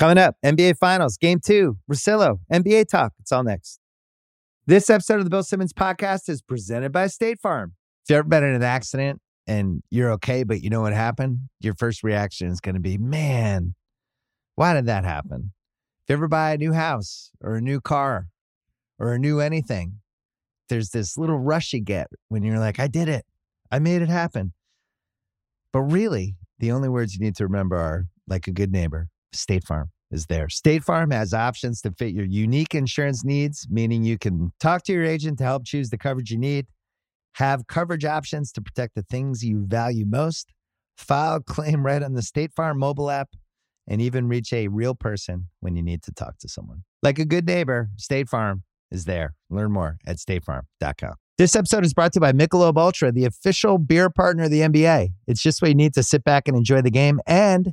Coming up, NBA Finals, Game Two, Russillo, NBA Talk. It's all next. This episode of the Bill Simmons Podcast is presented by State Farm. If you've ever been in an accident and you're okay, but you know what happened, your first reaction is going to be, man, why did that happen? If you ever buy a new house or a new car or a new anything, there's this little rush you get when you're like, I did it. I made it happen. But really, the only words you need to remember are like a good neighbor, State Farm is there. State Farm has options to fit your unique insurance needs, meaning you can talk to your agent to help choose the coverage you need, have coverage options to protect the things you value most, file a claim right on the State Farm mobile app, and even reach a real person when you need to talk to someone. Like a good neighbor, State Farm is there. Learn more at statefarm.com. This episode is brought to you by Michelob Ultra, the official beer partner of the NBA. It's just what you need to sit back and enjoy the game and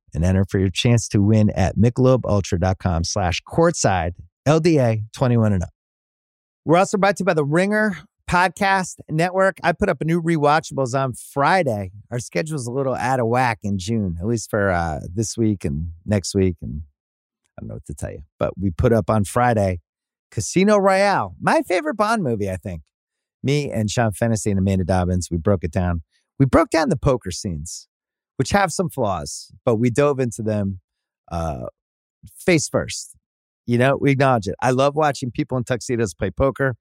and enter for your chance to win at michelobultra.com slash courtside LDA 21 and up. We're also brought to you by the Ringer Podcast Network. I put up a new rewatchables on Friday. Our schedule's a little out of whack in June, at least for uh, this week and next week. And I don't know what to tell you, but we put up on Friday Casino Royale, my favorite Bond movie, I think. Me and Sean Fennessy and Amanda Dobbins, we broke it down. We broke down the poker scenes which have some flaws, but we dove into them uh, face first. You know, we acknowledge it. I love watching people in tuxedos play poker.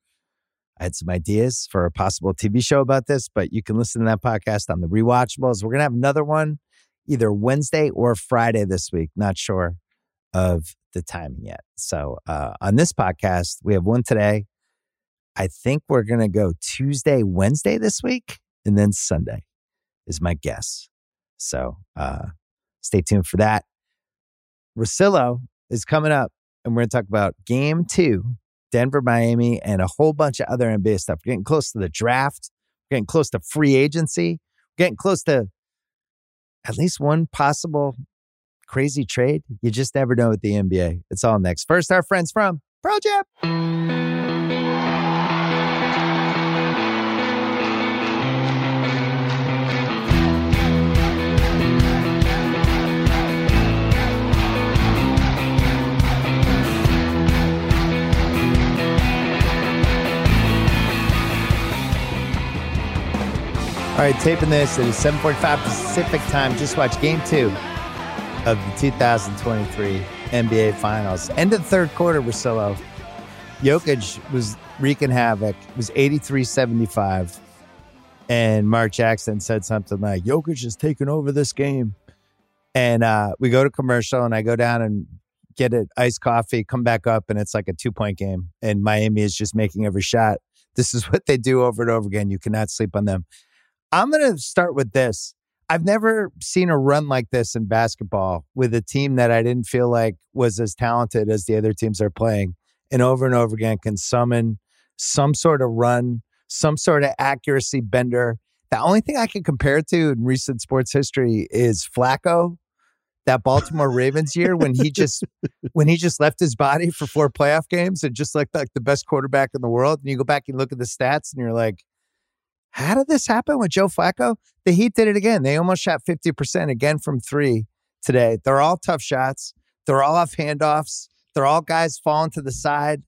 I had some ideas for a possible TV show about this, but you can listen to that podcast on the rewatchables. We're going to have another one either Wednesday or Friday this week. Not sure of the timing yet. So uh, on this podcast, we have one today. I think we're going to go Tuesday, Wednesday this week, and then Sunday is my guess. So uh, stay tuned for that. Russillo is coming up, and we're going to talk about game two, Denver, Miami, and a whole bunch of other NBA stuff. We're getting close to the draft, we're getting close to free agency, we're getting close to at least one possible crazy trade. You just never know with the NBA. It's all next. First, our friends from Pro All right, taping this. Is 7:45 Pacific time. Just watch Game Two of the 2023 NBA Finals. End of the third quarter, Russillo. Jokic was wreaking havoc. It was 83-75. And Mark Jackson said something like, Jokic is taking over this game. And uh, we go to commercial, and I go down and get an iced coffee, come back up, and it's like a two point game. And Miami is just making every shot. This is what they do over and over again. You cannot sleep on them. I'm going to start with this. I've never seen a run like this in basketball with a team that I didn't feel like was as talented as the other teams are playing. And over and over again can summon some sort of run, some sort of accuracy bender. The only thing I can compare it to in recent sports history is Flacco, that Baltimore Ravens year when he just when he just left his body for four playoff games and just like like the best quarterback in the world. And you go back and look at the stats and you're like, how did this happen with Joe Flacco? The Heat did it again. They almost shot 50% again from three today. They're all tough shots. They're all off handoffs. They're all guys falling to the side.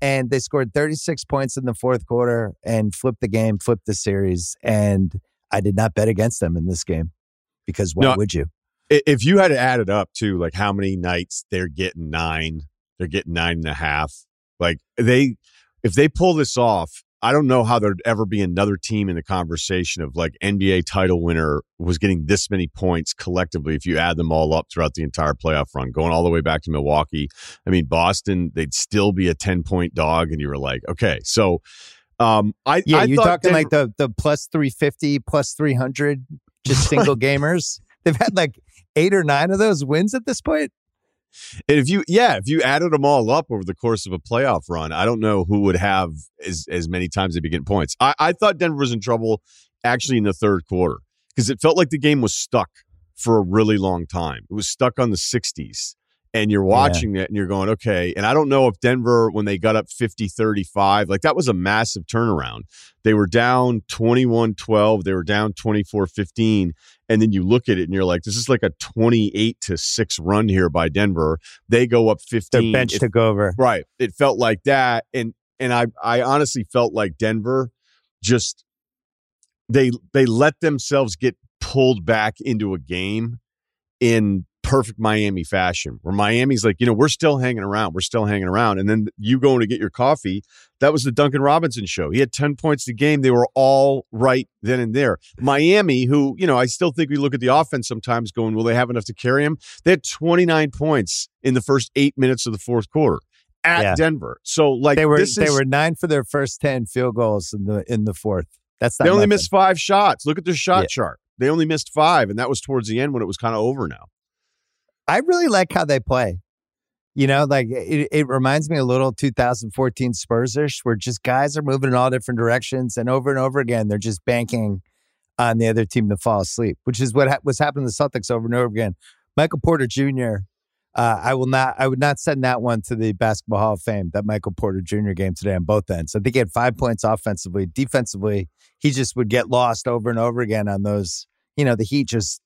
And they scored 36 points in the fourth quarter and flipped the game, flipped the series. And I did not bet against them in this game because why no, would you? If you had to add it up to like how many nights they're getting nine, they're getting nine and a half. Like they, if they pull this off, I don't know how there'd ever be another team in the conversation of like NBA title winner was getting this many points collectively if you add them all up throughout the entire playoff run, going all the way back to Milwaukee. I mean, Boston, they'd still be a 10 point dog. And you were like, okay, so um, I, yeah, I you're talking Denver, like the, the plus 350, plus 300, just single gamers. They've had like eight or nine of those wins at this point. And if you, yeah, if you added them all up over the course of a playoff run, I don't know who would have as as many times they begin points. I, I thought Denver was in trouble actually in the third quarter because it felt like the game was stuck for a really long time. It was stuck on the 60s. And you're watching yeah. it and you're going, okay. And I don't know if Denver, when they got up 50 35, like that was a massive turnaround. They were down 21 12, they were down 24 15. And then you look at it and you're like, this is like a 28 to 6 run here by Denver. They go up 15. Their bench it, took over. Right. It felt like that. And and I I honestly felt like Denver just they they let themselves get pulled back into a game in perfect Miami fashion, where Miami's like, you know, we're still hanging around, we're still hanging around, and then you going to get your coffee. That was the Duncan Robinson show. He had ten points a game. They were all right then and there. Miami, who you know, I still think we look at the offense sometimes, going, will they have enough to carry him? They had twenty nine points in the first eight minutes of the fourth quarter at yeah. Denver. So like they were is, they were nine for their first ten field goals in the in the fourth. That's they only missed five shots. Look at their shot yeah. chart. They only missed five, and that was towards the end when it was kind of over now. I really like how they play. You know, like it, it reminds me a little 2014 Spursish, where just guys are moving in all different directions, and over and over again, they're just banking on the other team to fall asleep, which is what ha- was happening to the Celtics over and over again. Michael Porter Jr. Uh, I will not. I would not send that one to the Basketball Hall of Fame. That Michael Porter Jr. game today on both ends. I think he had five points offensively. Defensively, he just would get lost over and over again on those. You know, the Heat just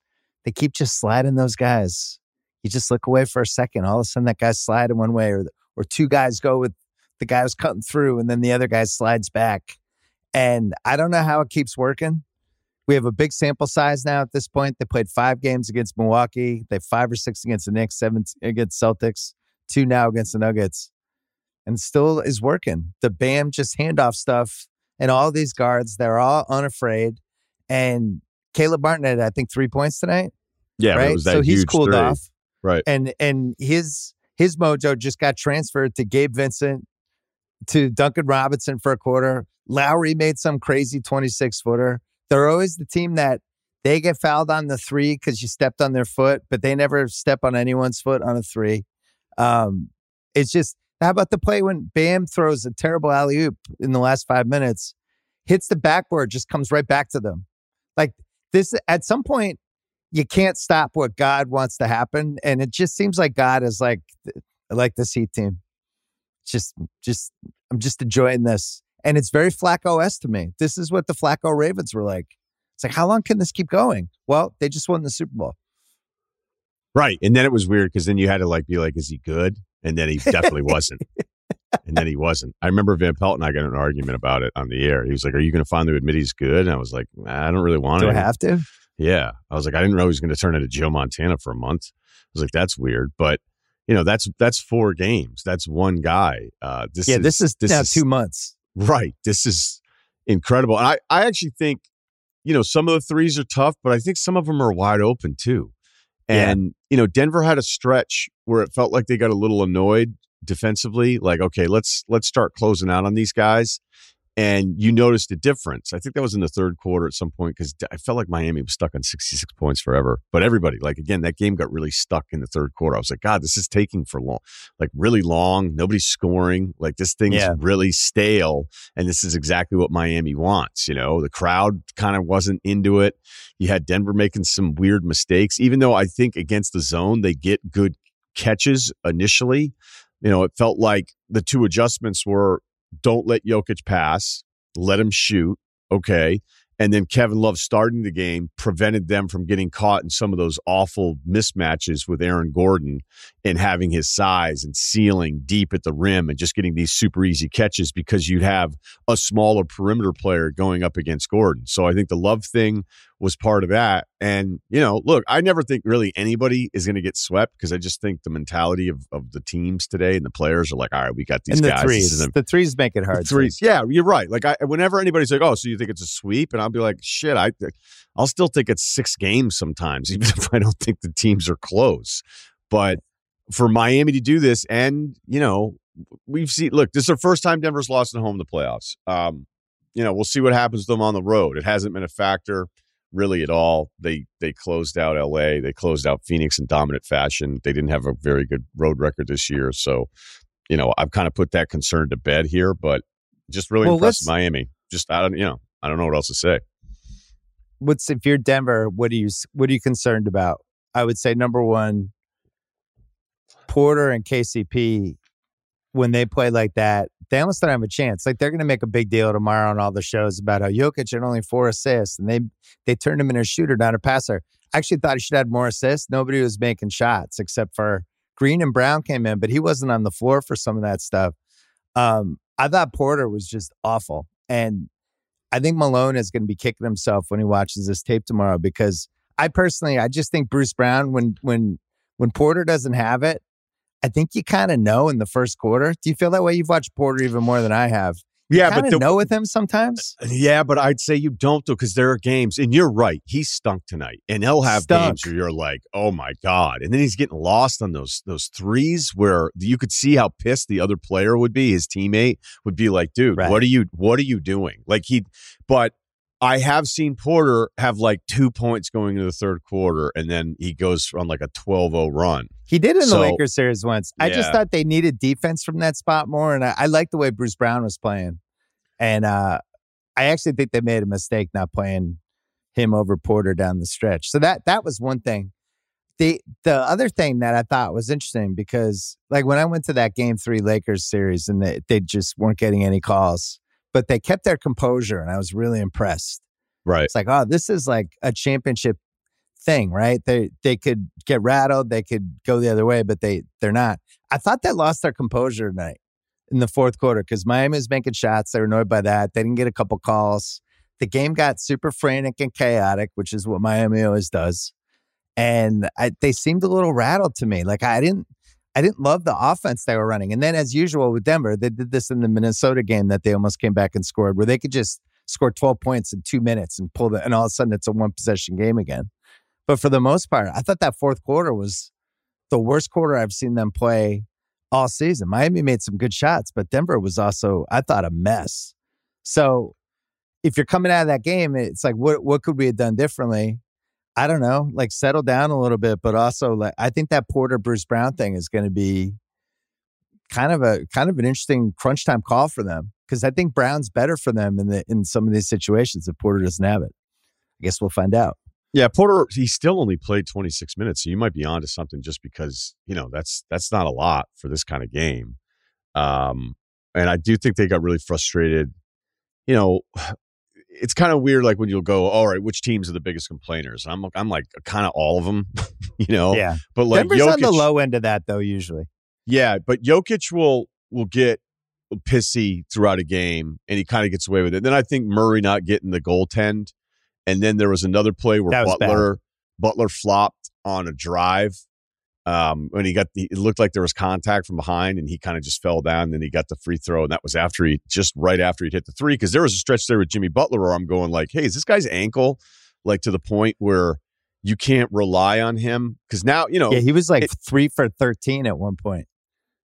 they keep just sliding those guys. You just look away for a second. All of a sudden, that guy's sliding one way, or or two guys go with the guy who's cutting through, and then the other guy slides back. And I don't know how it keeps working. We have a big sample size now at this point. They played five games against Milwaukee. They five or six against the Knicks, seven against Celtics, two now against the Nuggets, and still is working. The Bam just handoff stuff, and all these guards, they're all unafraid. And Caleb Martin had, I think, three points tonight. Yeah, right. so he's cooled three. off. Right. And and his his mojo just got transferred to Gabe Vincent, to Duncan Robinson for a quarter. Lowry made some crazy 26 footer. They're always the team that they get fouled on the three because you stepped on their foot, but they never step on anyone's foot on a three. Um, it's just how about the play when Bam throws a terrible alley oop in the last five minutes, hits the backboard, just comes right back to them. Like this, at some point, you can't stop what God wants to happen. And it just seems like God is like, like this Heat team. Just, just, I'm just enjoying this. And it's very Flacco s to me. This is what the Flacco Ravens were like. It's like, how long can this keep going? Well, they just won the Super Bowl. Right. And then it was weird because then you had to like be like, is he good? And then he definitely wasn't. and then he wasn't. I remember Van Pelt and I got an argument about it on the air. He was like, Are you going to finally admit he's good? And I was like, I don't really want to. Do I have to? Yeah. I was like, I didn't know he was going to turn into Joe Montana for a month. I was like, that's weird. But you know, that's that's four games. That's one guy. Uh this Yeah, is, this is this now is, two months. Right. This is incredible. And I, I actually think, you know, some of the threes are tough, but I think some of them are wide open too. And, yeah. you know, Denver had a stretch where it felt like they got a little annoyed defensively. Like, okay, let's let's start closing out on these guys and you noticed a difference. I think that was in the third quarter at some point because I felt like Miami was stuck on 66 points forever. But everybody, like again, that game got really stuck in the third quarter. I was like, God, this is taking for long, like really long. Nobody's scoring. Like this thing's yeah. really stale. And this is exactly what Miami wants. You know, the crowd kind of wasn't into it. You had Denver making some weird mistakes, even though I think against the zone, they get good catches initially. You know, it felt like the two adjustments were don't let Jokic pass, let him shoot. Okay. And then Kevin Love starting the game prevented them from getting caught in some of those awful mismatches with Aaron Gordon and having his size and sealing deep at the rim and just getting these super easy catches because you'd have a smaller perimeter player going up against Gordon. So I think the Love thing was part of that. And, you know, look, I never think really anybody is going to get swept because I just think the mentality of, of the teams today and the players are like, all right, we got these and the guys. Threes. The threes make it hard. The threes. Yeah, you're right. Like I, whenever anybody's like, oh, so you think it's a sweep? And I'll be like, shit, I, I'll still think it's six games sometimes, even if I don't think the teams are close. But for Miami to do this, and, you know, we've seen, look, this is the first time Denver's lost at home in the playoffs. Um, you know, we'll see what happens to them on the road. It hasn't been a factor really at all. They they closed out LA, they closed out Phoenix in dominant fashion. They didn't have a very good road record this year, so you know I've kind of put that concern to bed here. But just really well, impressed Miami. Just I don't you know I don't know what else to say. What's if you're Denver? What are you what are you concerned about? I would say number one, Porter and KCP when they play like that, they almost don't have a chance. Like they're going to make a big deal tomorrow on all the shows about how Jokic had only four assists, and they they turned him into a shooter, not a passer. I actually thought he should have more assists. Nobody was making shots except for Green and Brown came in, but he wasn't on the floor for some of that stuff. Um, I thought Porter was just awful, and I think Malone is going to be kicking himself when he watches this tape tomorrow because I personally, I just think Bruce Brown when when when Porter doesn't have it, I think you kind of know in the first quarter. Do you feel that way? You've watched Porter even more than I have. You yeah, but the, know with him sometimes. Uh, yeah, but I'd say you don't though, because there are games, and you're right. He stunk tonight, and he'll have stunk. games where you're like, "Oh my god!" And then he's getting lost on those those threes where you could see how pissed the other player would be. His teammate would be like, "Dude, right. what are you what are you doing?" Like he, but I have seen Porter have like two points going into the third quarter, and then he goes on like a 12 0 run. He did in so, the Lakers series once. I just thought they needed defense from that spot more, and I, I like the way Bruce Brown was playing. And uh, I actually think they made a mistake not playing him over Porter down the stretch. So that that was one thing. The the other thing that I thought was interesting because like when I went to that game three Lakers series and they, they just weren't getting any calls but they kept their composure and I was really impressed. Right. It's like, oh, this is like a championship thing, right? They they could get rattled, they could go the other way, but they they're not. I thought they lost their composure tonight in the fourth quarter because Miami was making shots. They were annoyed by that. They didn't get a couple calls. The game got super frantic and chaotic, which is what Miami always does. And I, they seemed a little rattled to me. Like I didn't I didn't love the offense they were running. And then, as usual with Denver, they did this in the Minnesota game that they almost came back and scored, where they could just score 12 points in two minutes and pull the, and all of a sudden it's a one possession game again. But for the most part, I thought that fourth quarter was the worst quarter I've seen them play all season. Miami made some good shots, but Denver was also, I thought, a mess. So if you're coming out of that game, it's like, what what could we have done differently? I don't know, like settle down a little bit, but also like I think that Porter Bruce Brown thing is going to be kind of a kind of an interesting crunch time call for them because I think Brown's better for them in the in some of these situations if Porter doesn't have it. I guess we'll find out. Yeah, Porter he still only played 26 minutes, so you might be onto something just because, you know, that's that's not a lot for this kind of game. Um and I do think they got really frustrated. You know, it's kind of weird, like when you'll go, all right, which teams are the biggest complainers? I'm I'm like kind of all of them, you know. Yeah, but like Denver's Jokic, on the low end of that though, usually. Yeah, but Jokic will will get pissy throughout a game, and he kind of gets away with it. Then I think Murray not getting the goaltend, and then there was another play where Butler bad. Butler flopped on a drive, um, when he got the, it looked like there was contact from behind and he kind of just fell down. And then he got the free throw, and that was after he just right after he'd hit the three. Because there was a stretch there with Jimmy Butler where I'm going like, hey, is this guy's ankle like to the point where you can't rely on him? Because now you know, yeah, he was like it, three for thirteen at one point.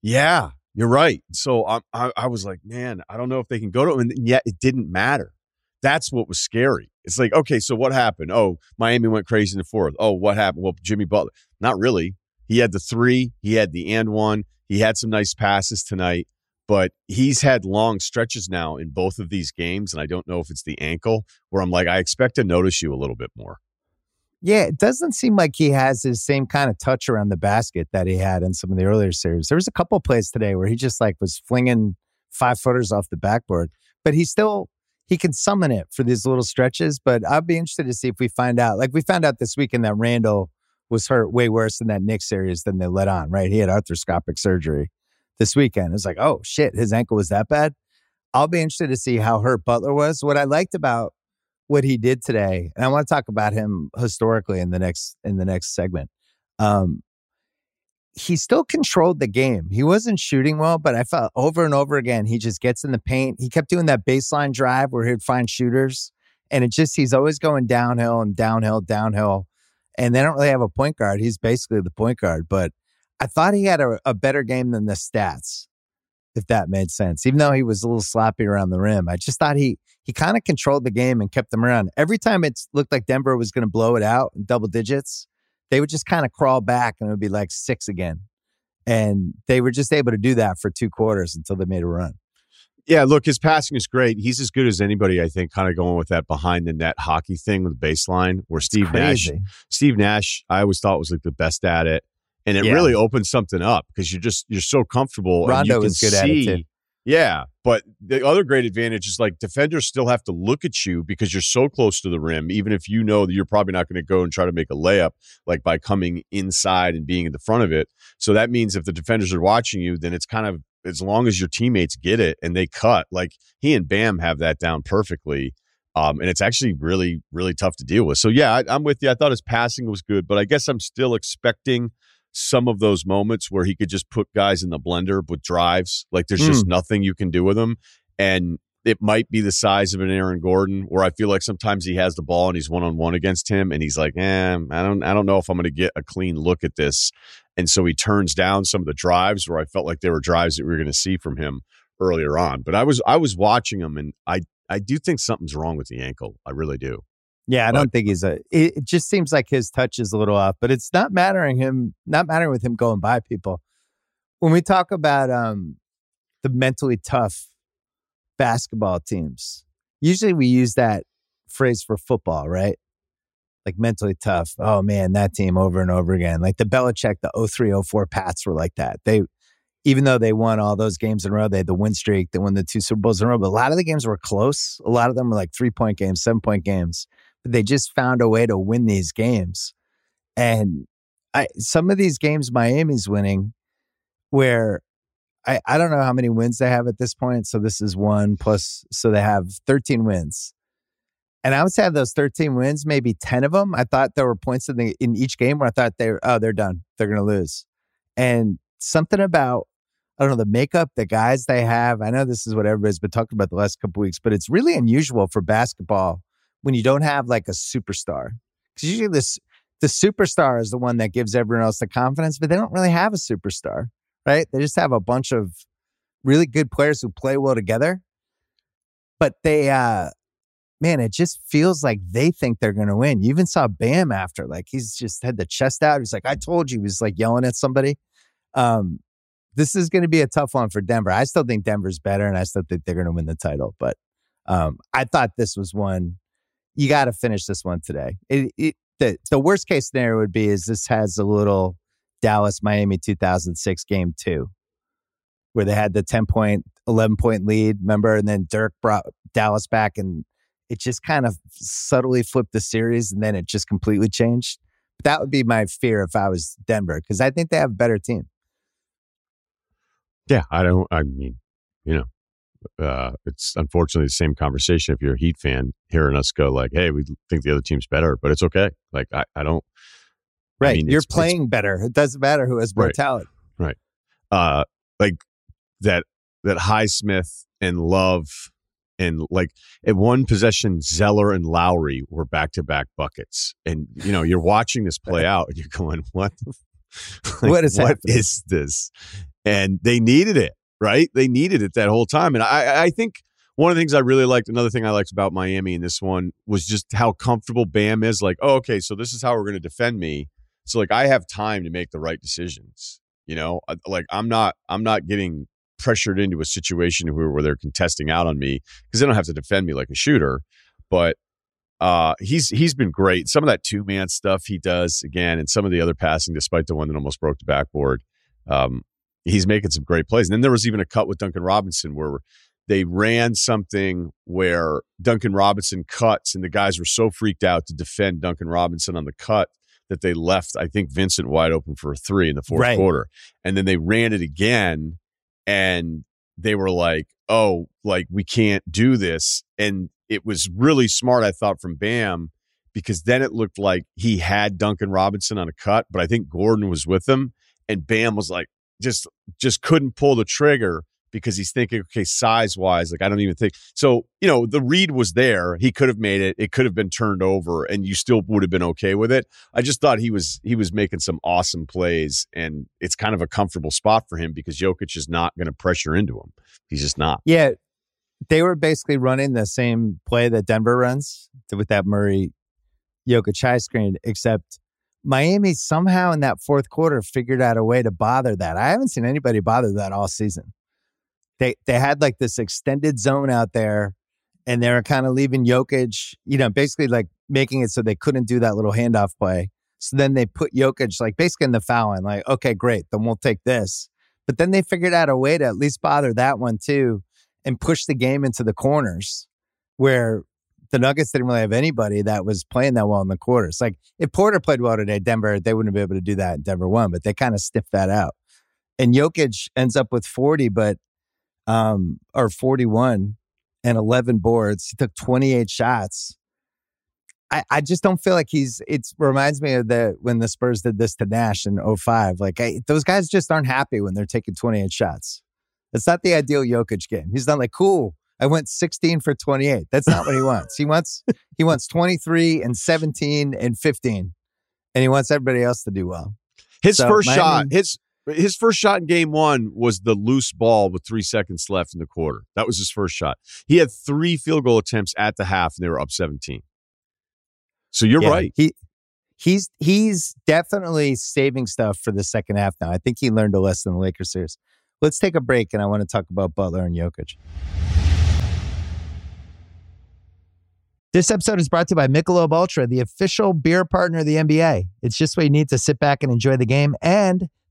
Yeah, you're right. So I, I, I was like, man, I don't know if they can go to him, and yet it didn't matter. That's what was scary. It's like, okay, so what happened? Oh, Miami went crazy in the fourth. Oh, what happened? Well, Jimmy Butler. Not really. He had the three, he had the and one, he had some nice passes tonight, but he's had long stretches now in both of these games. And I don't know if it's the ankle where I'm like, I expect to notice you a little bit more. Yeah, it doesn't seem like he has his same kind of touch around the basket that he had in some of the earlier series. There was a couple plays today where he just like was flinging five footers off the backboard, but he still he can summon it for these little stretches. But I'd be interested to see if we find out. Like we found out this weekend that Randle was hurt way worse in that Knicks series than they let on, right? He had arthroscopic surgery this weekend. It's like, oh shit, his ankle was that bad. I'll be interested to see how hurt Butler was. What I liked about what he did today, and I want to talk about him historically in the next in the next segment. Um, he still controlled the game. He wasn't shooting well, but I felt over and over again he just gets in the paint. He kept doing that baseline drive where he'd find shooters, and it just he's always going downhill and downhill, downhill and they don't really have a point guard. He's basically the point guard, but I thought he had a, a better game than the stats. if that made sense. Even though he was a little sloppy around the rim, I just thought he he kind of controlled the game and kept them around. Every time it looked like Denver was going to blow it out in double digits, they would just kind of crawl back and it would be like six again. And they were just able to do that for two quarters until they made a run. Yeah, look, his passing is great. He's as good as anybody, I think, kind of going with that behind the net hockey thing with the baseline where Steve Nash Steve Nash, I always thought was like the best at it. And it yeah. really opens something up because you're just you're so comfortable Rondo and you can is good see, at it too. Yeah, but the other great advantage is like defenders still have to look at you because you're so close to the rim, even if you know that you're probably not going to go and try to make a layup, like by coming inside and being in the front of it. So that means if the defenders are watching you, then it's kind of as long as your teammates get it and they cut, like he and Bam have that down perfectly. Um, and it's actually really, really tough to deal with. So yeah, I, I'm with you. I thought his passing was good, but I guess I'm still expecting some of those moments where he could just put guys in the blender with drives. Like there's mm. just nothing you can do with him. And it might be the size of an Aaron Gordon, where I feel like sometimes he has the ball and he's one on one against him, and he's like, eh, I don't, I don't know if I'm going to get a clean look at this. And so he turns down some of the drives where I felt like there were drives that we were going to see from him earlier on. But I was, I was watching him, and I, I do think something's wrong with the ankle. I really do. Yeah, I but, don't think he's a. It just seems like his touch is a little off, but it's not mattering him. Not mattering with him going by people. When we talk about um the mentally tough basketball teams, usually we use that phrase for football, right? Like mentally tough. Oh man, that team over and over again. Like the Belichick, the 0304 Pats were like that. They, even though they won all those games in a row, they had the win streak, they won the two Super Bowls in a row, but a lot of the games were close. A lot of them were like three point games, seven point games But they just found a way to win these games. And I, some of these games Miami's winning, where I, I don't know how many wins they have at this point. So this is one plus, so they have 13 wins. And I would say those 13 wins, maybe 10 of them, I thought there were points in, the, in each game where I thought they were, oh, they're done. They're going to lose. And something about, I don't know, the makeup, the guys they have. I know this is what everybody's been talking about the last couple weeks, but it's really unusual for basketball when you don't have like a superstar. Because usually this the superstar is the one that gives everyone else the confidence, but they don't really have a superstar, right? They just have a bunch of really good players who play well together. But they uh man, it just feels like they think they're gonna win. You even saw Bam after, like he's just had the chest out. He's like, I told you, he was like yelling at somebody. Um, this is going to be a tough one for Denver. I still think Denver's better, and I still think they're going to win the title. But um, I thought this was one you got to finish this one today. It, it, the the worst case scenario would be is this has a little Dallas Miami 2006 game two, where they had the 10 point, 11 point lead, remember? And then Dirk brought Dallas back and it just kind of subtly flipped the series and then it just completely changed. But that would be my fear if I was Denver because I think they have a better team. Yeah, I don't, I mean, you know, uh, it's unfortunately the same conversation if you're a Heat fan hearing us go like, "Hey, we think the other team's better," but it's okay. Like I, I don't. Right, I mean, you're it's, playing it's, better. It doesn't matter who has more right, talent. Right. Uh, like that that Highsmith and Love and like at one possession, Zeller and Lowry were back to back buckets, and you know you're watching this play out, and you're going, "What? like, what is what is this?" And they needed it right? They needed it that whole time. And I, I think one of the things I really liked, another thing I liked about Miami in this one was just how comfortable Bam is. Like, oh, okay, so this is how we're going to defend me. So like I have time to make the right decisions. You know, like I'm not I'm not getting pressured into a situation where, where they're contesting out on me because they don't have to defend me like a shooter. But uh, he's he's been great. Some of that two man stuff he does again, and some of the other passing, despite the one that almost broke the backboard. Um, he's making some great plays. And then there was even a cut with Duncan Robinson where they ran something where Duncan Robinson cuts, and the guys were so freaked out to defend Duncan Robinson on the cut that they left, I think, Vincent wide open for a three in the fourth right. quarter. And then they ran it again, and they were like, oh, like, we can't do this. And it was really smart, I thought, from Bam, because then it looked like he had Duncan Robinson on a cut, but I think Gordon was with him. And Bam was like, just just couldn't pull the trigger because he's thinking, okay, size wise, like I don't even think so. You know, the read was there. He could have made it. It could have been turned over, and you still would have been okay with it. I just thought he was he was making some awesome plays, and it's kind of a comfortable spot for him because Jokic is not going to pressure into him. He's just not. Yeah, they were basically running the same play that Denver runs with that Murray Jokic high screen, except Miami somehow in that fourth quarter figured out a way to bother that. I haven't seen anybody bother that all season. They they had like this extended zone out there, and they were kind of leaving Jokic, you know, basically like making it so they couldn't do that little handoff play. So then they put Jokic like basically in the foul line, like, okay, great, then we'll take this. But then they figured out a way to at least bother that one too and push the game into the corners where the Nuggets didn't really have anybody that was playing that well in the quarters. Like if Porter played well today, Denver, they wouldn't be able to do that. In Denver won, but they kind of stiffed that out. And Jokic ends up with 40, but um or 41 and 11 boards. He took 28 shots. I, I just don't feel like he's it reminds me of the when the Spurs did this to Nash in 05. Like I, those guys just aren't happy when they're taking 28 shots. It's not the ideal Jokic game. He's not like, cool, I went 16 for 28. That's not what he wants. He wants he wants 23 and 17 and 15. And he wants everybody else to do well. His So, first Miami- shot, his his first shot in game one was the loose ball with three seconds left in the quarter. That was his first shot. He had three field goal attempts at the half, and they were up 17. So you're Yeah, right. He he's he's definitely saving stuff for the second half now. I think he learned a lesson in the Lakers series. Let's take a break and I want to talk about Butler and Jokic. This episode is brought to you by Michelob Ultra, the official beer partner of the NBA. It's just what you need to sit back and enjoy the game, and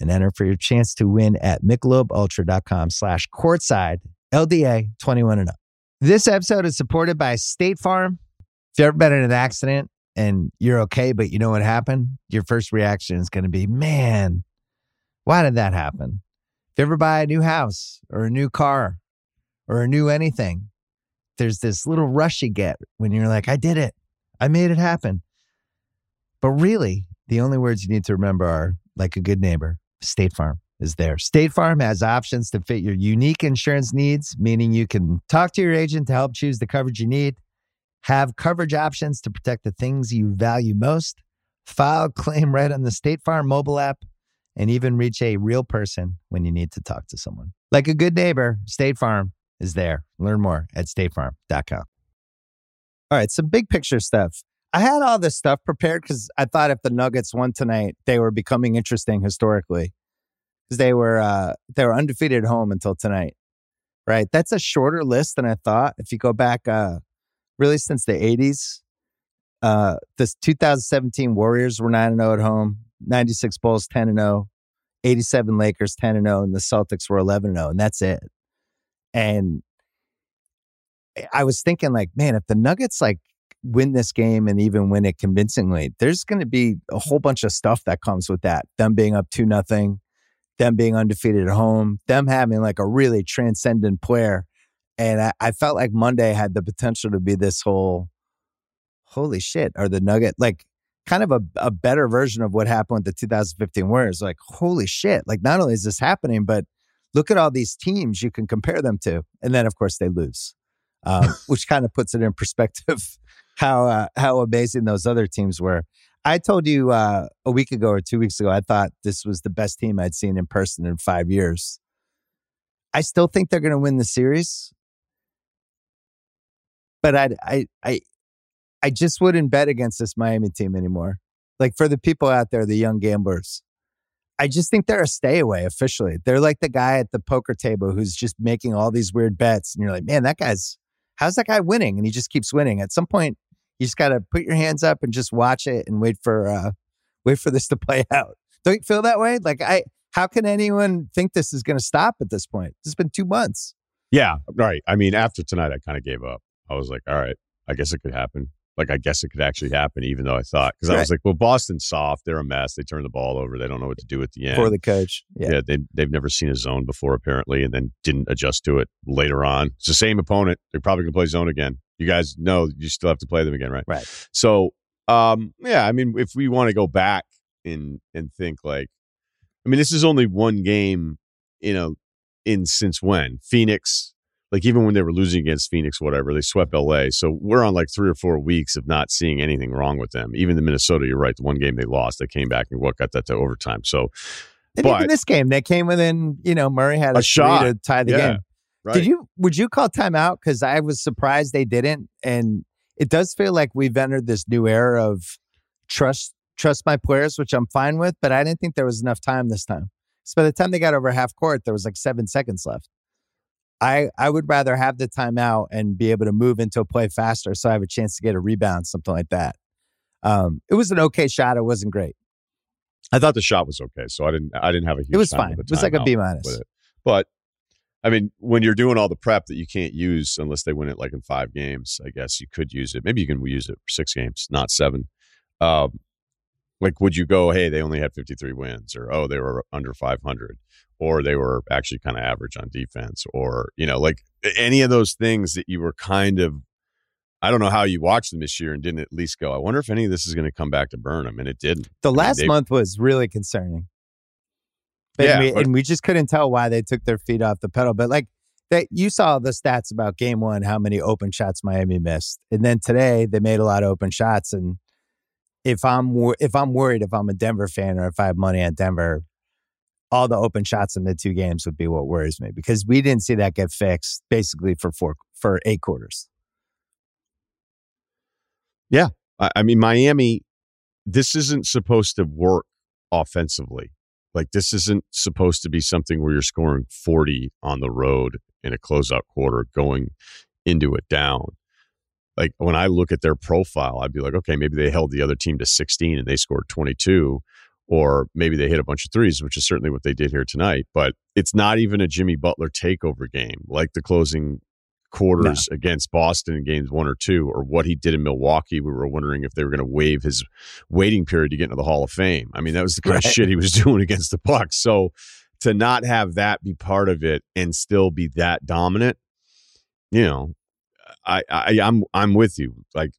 and enter for your chance to win at michelobultra.com slash courtside LDA 21 and up. This episode is supported by State Farm. If you've ever been in an accident and you're okay, but you know what happened, your first reaction is going to be, man, why did that happen? If you ever buy a new house or a new car or a new anything, there's this little rush you get when you're like, I did it. I made it happen. But really, the only words you need to remember are like a good neighbor, State Farm is there. State Farm has options to fit your unique insurance needs, meaning you can talk to your agent to help choose the coverage you need, have coverage options to protect the things you value most, file claim right on the State Farm mobile app, and even reach a real person when you need to talk to someone. Like a good neighbor, State Farm is there. Learn more at statefarm.com. All right, some big picture stuff. I had all this stuff prepared because I thought if the Nuggets won tonight, they were becoming interesting historically because they were uh, they were undefeated at home until tonight. Right, that's a shorter list than I thought. If you go back, uh, really since the '80s, uh, this 2017 Warriors were nine and zero at home, 96 Bulls 10 and 0, 87 Lakers 10 and 0, and the Celtics were 11 and 0, and that's it. And I was thinking, like, man, if the Nuggets like win this game and even win it convincingly, there's going to be a whole bunch of stuff that comes with that. Them being up two nothing, them being undefeated at home, them having like a really transcendent player. And I, I felt like Monday had the potential to be this whole, holy shit, or the Nugget like kind of a, a better version of what happened with the 2015 Warriors? Like, holy shit, like not only is this happening, but look at all these teams you can compare them to. And then, of course, they lose, um, which kind of puts it in perspective how uh, how amazing those other teams were. I told you uh, a week ago or two weeks ago, I thought this was the best team I'd seen in person in five years. I still think they're going to win the series, but I, I, I, I just wouldn't bet against this Miami team anymore. Like for the people out there, the young gamblers, I just think they're a stay away officially. They're like the guy at the poker table who's just making all these weird bets, and you're like, man, that guy's how's that guy winning? And he just keeps winning. At some point, you just got to put your hands up and just watch it and wait for uh wait for this to play out. Don't you feel that way? Like I how can anyone think this is going to stop at this point? It's been 2 months. Yeah, right. I mean, after tonight, I kind of gave up. I was like, all right, I guess it could happen. Like, I guess it could actually happen, even though I thought, because I was like, well, Boston's soft. They're a mess. They turn the ball over. They don't know what to do at the end. For the coach. Yeah. yeah they, they've never seen a zone before, apparently, and then didn't adjust to it later on. It's the same opponent. They're probably to play zone again. You guys know you still have to play them again, right? Right. So, um, yeah, I mean, if we want to go back and and think like, I mean, this is only one game, you know, in since when Phoenix, like even when they were losing against Phoenix, whatever, they swept LA. So we're on like three or four weeks of not seeing anything wrong with them. Even the Minnesota, you're right, the one game they lost, they came back and what got that to overtime. So, and but, even this game, they came within. You know, Murray had a, a shot to tie the yeah, game. Right. Did you? Would you call timeout? Because I was surprised they didn't, and it does feel like we've entered this new era of trust trust my players, which I'm fine with. But I didn't think there was enough time this time. So by the time they got over half court, there was like seven seconds left. I I would rather have the timeout and be able to move into a play faster, so I have a chance to get a rebound, something like that. Um, it was an okay shot. It wasn't great. I thought the shot was okay, so I didn't. I didn't have a huge. It was fine. It was like a B minus. But I mean, when you're doing all the prep that you can't use unless they win it like in five games, I guess you could use it. Maybe you can use it for six games, not seven. Um, like, would you go, hey, they only had 53 wins, or oh, they were under 500, or they were actually kind of average on defense, or, you know, like any of those things that you were kind of, I don't know how you watched them this year and didn't at least go, I wonder if any of this is going to come back to burn them. And it didn't. The I mean, last they- month was really concerning. And Yeah, we, but- and we just couldn't tell why they took their feet off the pedal. But like that, you saw the stats about game one, how many open shots Miami missed, and then today they made a lot of open shots. And if I'm if I'm worried, if I'm a Denver fan or if I have money on Denver, all the open shots in the two games would be what worries me because we didn't see that get fixed basically for four for eight quarters. I, I mean, Miami, this isn't supposed to work offensively. Like, this isn't supposed to be something where you're scoring 40 on the road in a closeout quarter going into it down. Like, when I look at their profile, I'd be like, okay, maybe they held the other team to 16 and they scored 22, or maybe they hit a bunch of threes, which is certainly what they did here tonight. But it's not even a Jimmy Butler takeover game like the closing quarters against Boston in games one or two, or what he did in Milwaukee. We were wondering if they were going to waive his waiting period to get into the Hall of Fame. I mean, that was the kind of shit he was doing against the Bucks. So to not have that be part of it and still be that dominant, you know, I, I I'm I'm with you. Like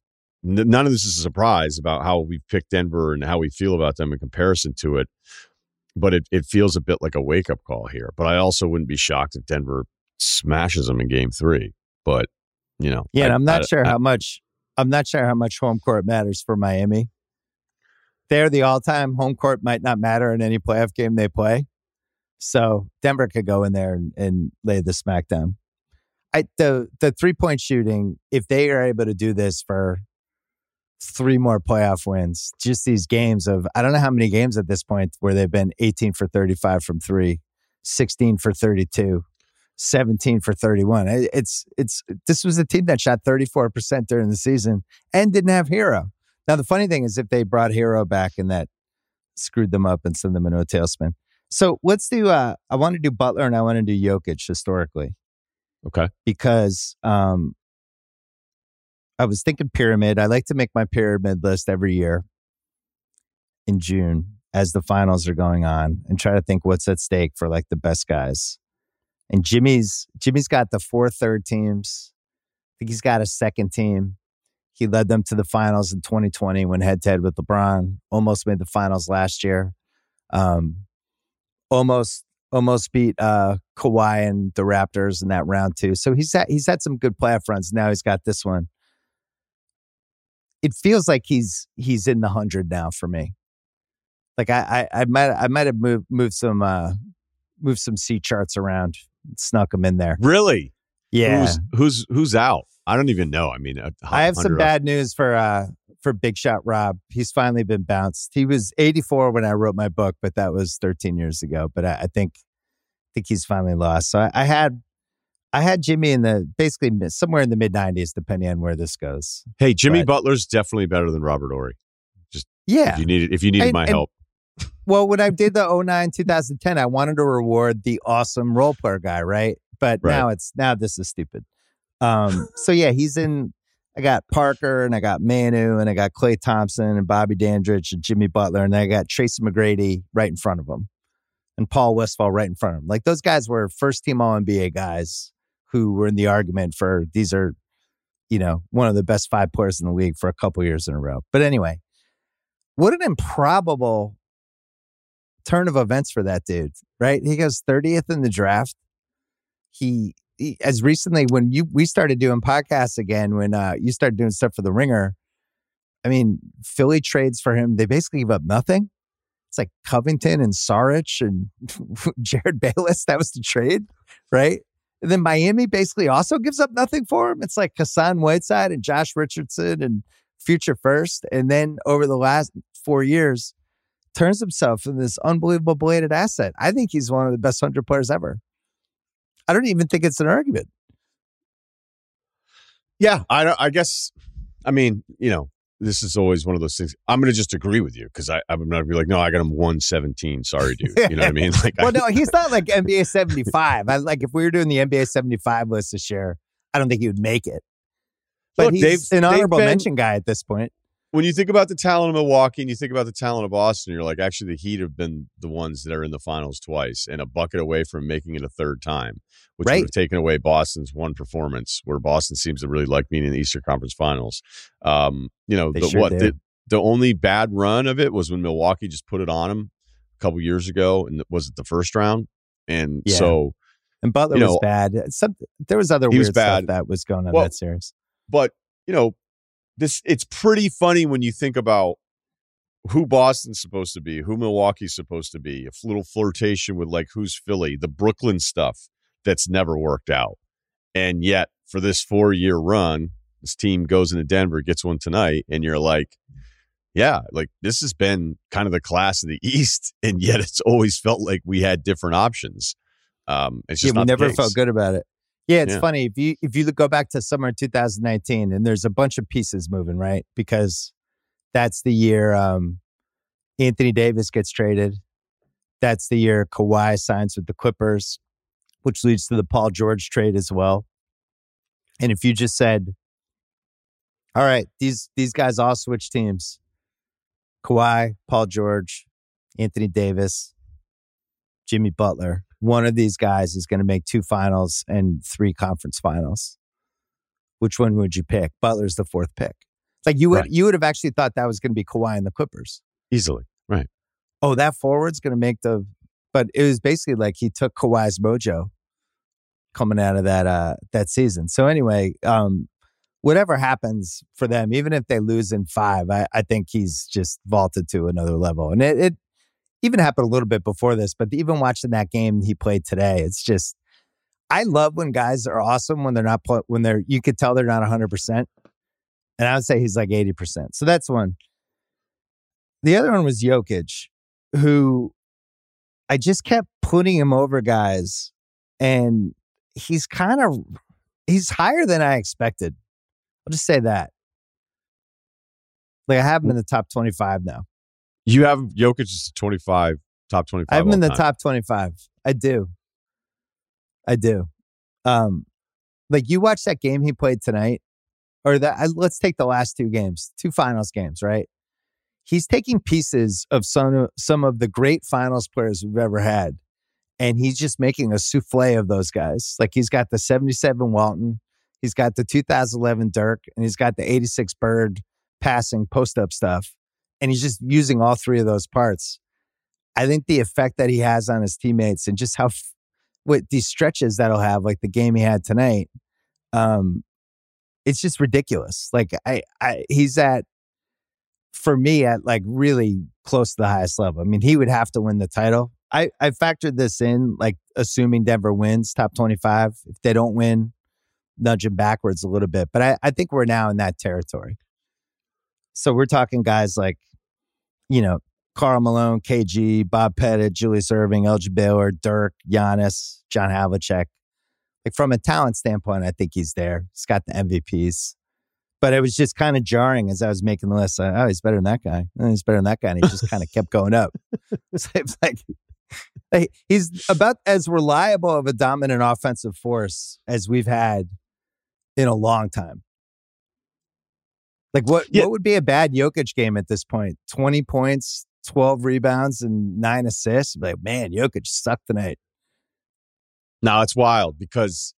n- none of this is a surprise about how we picked Denver and how we feel about them in comparison to it. But it, it feels a bit like a wake up call here. But I also wouldn't be shocked if Denver smashes them in game three. But you know, Yeah, and I- I'm not I- sure I- how much I'm not sure how much home court matters for Miami. They're the all-time home court might not matter in any playoff game they play. So Denver could go in there and, and lay the smackdown. I the the three-point shooting, if they are able to do this for three more playoff wins, just these games of I don't know how many games at this point where they've been 18 for 35 from three, 16 for 32. 17 for 31. It's it's this was a team that shot 34% during the season and didn't have Herro. Now the funny thing is if they brought Herro back and that screwed them up and sent them into a tailspin. So let's do uh I want to do Butler and I want to do Jokic historically Okay. because um I was thinking pyramid. I like to make my pyramid list every year in June as the finals are going on and try to think what's at stake for like the best guys. And Jimmy's Jimmy's got the four third teams. I think he's got a second team. He led them to the finals in 2020 when head to head with LeBron. Almost made the finals last year. Um, almost almost beat uh, Kawhi and the Raptors in that round too. So he's had he's had some good playoff runs. Now he's got this one. It feels like he's he's in the hundred now for me. Like I I, I might I might have moved moved some uh moved some C charts around, snuck him in there. Really? Yeah, Who's who's who's out? I don't even know. I mean, I have some 100 bad news for uh for Big Shot Rob. He's finally been bounced. He was 84 when I wrote my book, but that was 13 years ago. But I, I think I think he's finally lost. So I, I had I had Jimmy in the basically somewhere in the mid 90s, depending on where this goes. Hey, Jimmy But- Butler's definitely better than Robert Horry. Just yeah. If you needed, if you needed And- my and- help, Well, when I did the 09 2010, I wanted to reward the awesome role player guy, right? but Right. now it's now this is stupid. Um, so yeah, he's in. I got Parker and I got Manu and I got Klay Thompson and Bobby Dandridge and Jimmy Butler and I got Tracy McGrady right in front of him and Paul Westphal right in front of him. Like those guys were first team All NBA guys who were in the argument for these are, you know, one of the best five players in the league for a couple years in a row. But anyway, what an improbable turn of events for that dude, right? He goes 30th in the draft. He, he as recently when you we started doing podcasts again, when uh, you started doing stuff for the Ringer. I mean, Philly trades for him. They basically give up nothing. It's like Covington and Saric and Jerryd Bayless. That was the trade, right? And then Miami basically also gives up nothing for him. It's like Hassan Whiteside and Josh Richardson and future first. And then over the last four years, turns himself into this unbelievable bladed asset. I think he's one of the best 100 players ever. I don't even think it's an argument. Yeah, I I guess. I mean, you know, this is always one of those things. I'm going to just agree with you because I'm not going to be like, no, I got him 117. Sorry, dude. You know what I mean? Like, Well, no, he's not like NBA 75. I like if we were doing the NBA 75 list this year, I don't think he would make it. But Look, he's an honorable been- mention guy at this point. When you think about the talent of Milwaukee and you think about the talent of Boston, you're like, actually, the Heat have been the ones that are in the finals twice and a bucket away from making it a third time, which Right. would have taken away Boston's one performance, where Boston seems to really like being in the Eastern Conference Finals. Um, you know, They the, sure what the, the only bad run of it was when Milwaukee just put it on them a couple years ago, and was it the first round? And Yeah. so, And Butler was know, bad. Some, there was other he weird was stuff that was going on Well, that series. but you know this it's pretty funny when you think about who boston's supposed to be who milwaukee's supposed to be a little flirtation with like who's philly the brooklyn stuff that's never worked out. And yet for this four year run this team goes into denver gets one tonight and you're like yeah like this has been kind of the class of the east and yet it's always felt like we had different options. Um it's Yeah, we never felt good about it. Yeah, it's Yeah. funny if you if you go back to summer 2019 and there's a bunch of pieces moving right because that's the year um, Anthony Davis gets traded. That's the year Kawhi signs with the Clippers, which leads to the Paul George trade as well. And if you just said, "All right, these these guys all switch teams," Kawhi, Paul George, Anthony Davis, Jimmy Butler. One of these guys is going to make two finals and three conference finals. Which one would you pick? Butler's the fourth pick. Like you would Right. you would have actually thought that was going to be Kawhi and the Clippers. easily right Oh, that forward's going to make the. But it was basically like he took Kawhi's mojo coming out of that uh that season. So anyway, um, whatever happens for them, even if they lose in five, I, I think he's just vaulted to another level. And it, it even happened a little bit before this, but even watching that game he played today, it's just I love when guys are awesome when they're not when they're you could tell they're not hundred percent, and I would say he's like eighty percent. So that's one. The other one was Jokic, who I just kept putting him over guys, and he's kind of he's higher than I expected. I'll just say that. Like I have him in the top twenty-five now. You have Jokic as 25, top 25. I have him in the time. top 25. I do. I do. Um, like you watch that game he played tonight, or that. Let's take the last two games, two finals games, right? He's taking pieces of some some of the great finals players we've ever had, and he's just making a souffle of those guys. Like he's got the 77 Walton, he's got the 2011 Dirk, and he's got the 86 Bird passing post up stuff, and he's just using all three of those parts. I think the effect that he has on his teammates and just how f- what these stretches that'll have, like the game he had tonight, um, it's just ridiculous. Like I, I, he's at for me at like really close to the highest level. I mean, he would have to win the title. I, I factored this in, like assuming Denver wins top twenty five. If they don't win, nudge him backwards a little bit. But I, I think we're now in that territory. So we're talking guys like, you know, Karl Malone, KG, Bob Pettit, Julius Erving, Elgin Baylor, Dirk, Giannis, John Havlicek. Like from a talent standpoint, I think he's there. He's got the MVPs. But it was just kind of jarring as I was making the list. Oh, he's better than that guy. Oh, he's better than that guy. And he just kind of kept going up. So it's like, Like, he's about as reliable of a dominant offensive force as we've had in a long time. Like what Yeah. what would be a bad Jokic game at this point? 20 points, 12 rebounds, and nine assists. Like, man, Jokic sucked tonight. No, it's wild because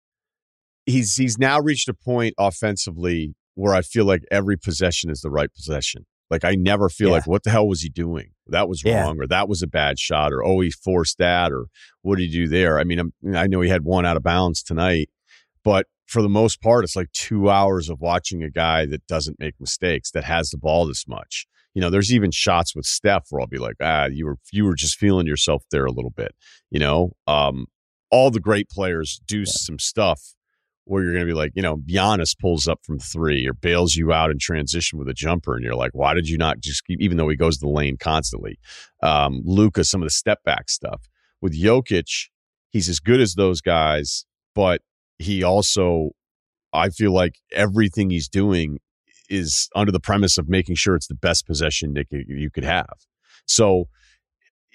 he's he's now reached a point offensively where I feel like every possession is the right possession. Like I never feel Yeah. like what the hell was he doing? That was Yeah. wrong, or that was a bad shot, or oh he forced that, or what did he do there? I mean, I'm, I know he had one out of bounds tonight, but for the most part, it's like two hours of watching a guy that doesn't make mistakes, that has the ball this much. You know, there's even shots with Steph where I'll be like, ah, you were you were just feeling yourself there a little bit. You know, um, all the great players do some stuff where you're going to be like, you know, Giannis pulls up from three or bails you out in transition with a jumper, and you're like, why did you not just keep? Even though he goes to the lane constantly, um, Luka, some of the step back stuff with Jokic, he's as good as those guys, but he also, I feel like everything he's doing is under the premise of making sure it's the best possession that you- could have. So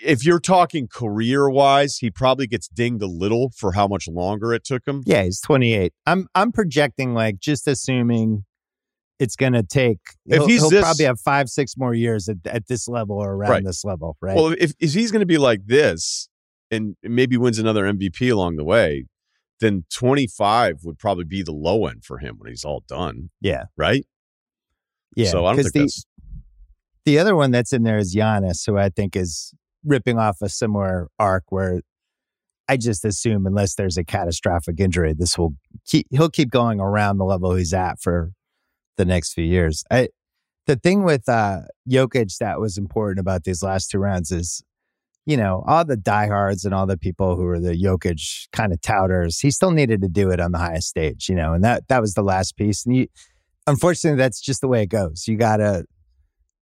if you're talking career wise, he probably gets dinged a little for how much longer it took him. Yeah, he's 28. I'm I'm projecting like just assuming it's going to take. If he'll, he's he'll this- probably have five, six more years at, at this level or around Right. this level, right? Well, if, if he's going to be like this and maybe wins another MVP along the way, then 25 would probably be the low end for him when he's all done, yeah, right? yeah. So I don't think the, that's the other one that's in there is Giannis, who I think is ripping off a similar arc where I just assume unless there's a catastrophic injury, this will keep he'll keep going around the level he's at for the next few years. I the thing with uh Jokic that was important about these last two rounds is, you know, all the diehards and all the people who are the Jokic kind of touters, he still needed to do it on the highest stage, you know, and that that was the last piece. And you unfortunately that's just the way it goes. You gotta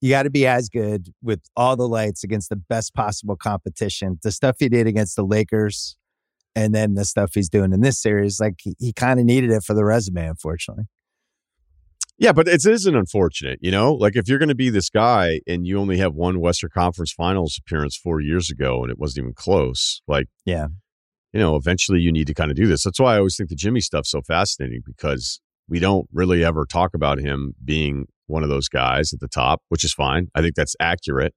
you got to be as good with all the lights against the best possible competition. The stuff he did against the Lakers and then the stuff he's doing in this series, like he, he kind of needed it for the resume, unfortunately. Yeah, but it isn't unfortunate, you know? Like if you're going to be this guy and you only have one Western Conference Finals appearance 4 years ago and it wasn't even close, like Yeah. You know, eventually you need to kind of do this. That's why I always think the Jimmy stuff's so fascinating because we don't really ever talk about him being one of those guys at the top, which is fine. I think that's accurate.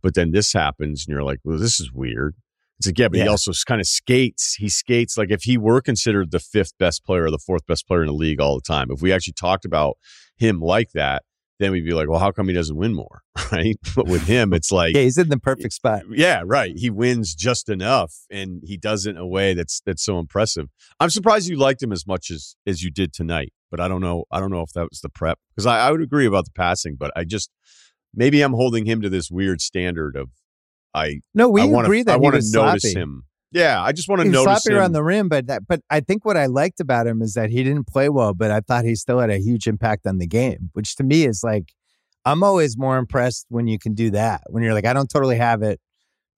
But then this happens and you're like, well, this is weird. It's like, yeah, but he also kind of skates. He skates like if he were considered the fifth best player or the fourth best player in the league all the time, if we actually talked about him like that, then we'd be like, well, how come he doesn't win more? Right. But with him, it's like, Yeah, he's in the perfect spot. yeah, right. He wins just enough, and he does it in a way that's that's so impressive. I'm surprised you liked him as much as as you did tonight, but I don't know. I don't know if that was the prep because I, I would agree about the passing, but I just maybe I'm holding him to this weird standard of I No, we I wanna, agree that I he want to notice sloppy. him. Yeah, I just want to notice sloppy him. around the rim, but that, but I think what I liked about him is that he didn't play well, but I thought he still had a huge impact on the game, which to me is like I'm always more impressed when you can do that. When you're like, I don't totally have it,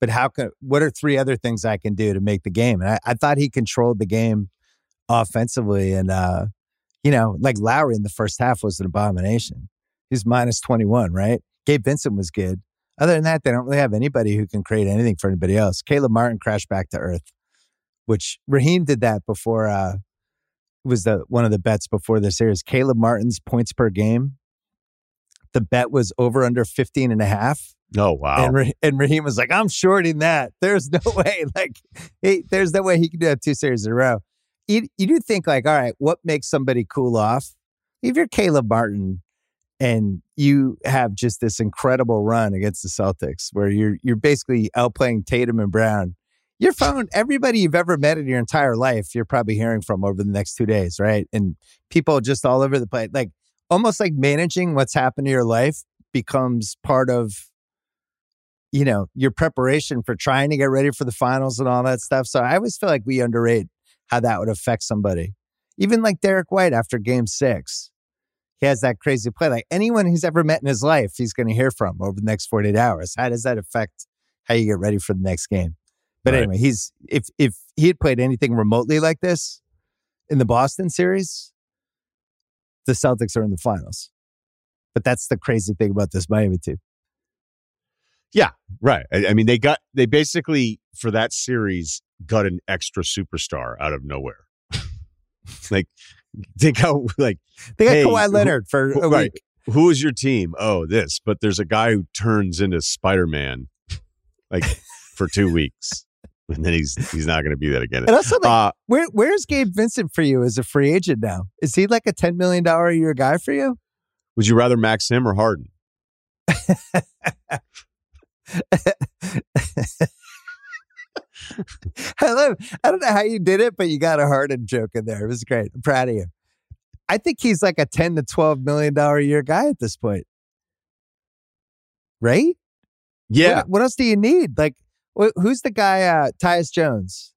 but how can what are three other things I can do to make the game? And I, I thought he controlled the game offensively, and uh, you know, like Lowry in the first half was an abomination. He's minus 21, right? Gabe Vincent was good. Other than that, they don't really have anybody who can create anything for anybody else. Caleb Martin crashed back to earth, which Raheem did that before. Uh, was the one of the bets before the series. Caleb Martin's points per game. The bet was over under 15 and a half. oh wow, And, and Raheem was like, I'm shorting that. There's no way. Like, hey, there's no way he can do that two series in a row. You, you do think, like, all right, what makes somebody cool off? If you're Caleb Martin and you have just this incredible run against the Celtics where you're you're basically outplaying Tatum and Brown, your phone, everybody you've ever met in your entire life, you're probably hearing from over the next two days, right? And people just all over the place. Like almost like managing what's happened to your life becomes part of you know your preparation for trying to get ready for the finals and all that stuff so i always feel like we underrate how that would affect somebody even like derrick white after game six he has that crazy play like anyone he's ever met in his life he's going to hear from over the next 48 hours how does that affect how you get ready for the next game but Right. anyway he's if if he had played anything remotely like this in the boston series the celtics are in the finals but that's the crazy thing about this miami team Yeah, Right. I, I mean, they got they basically for that series got an extra superstar out of nowhere. like they got like They got Hey, Kawhi who- Leonard for a right. week. who is your team? Oh, this. But there's a guy who turns into Spider Man like for two weeks, and then he's he's not going to be that again. And also, like, Uh, where where's Gabe Vincent for you as a free agent now? Is he like a ten million dollar a year guy for you? would you rather max him or Harden? I love. I don't know how you did it, but you got a Harden joke in there. It was great. I'm proud of you. I think he's like a ten to twelve million dollar a year guy at this point, right? Yeah, What, what else do you need? Like, wh- who's the guy? Uh, Tyus Jones.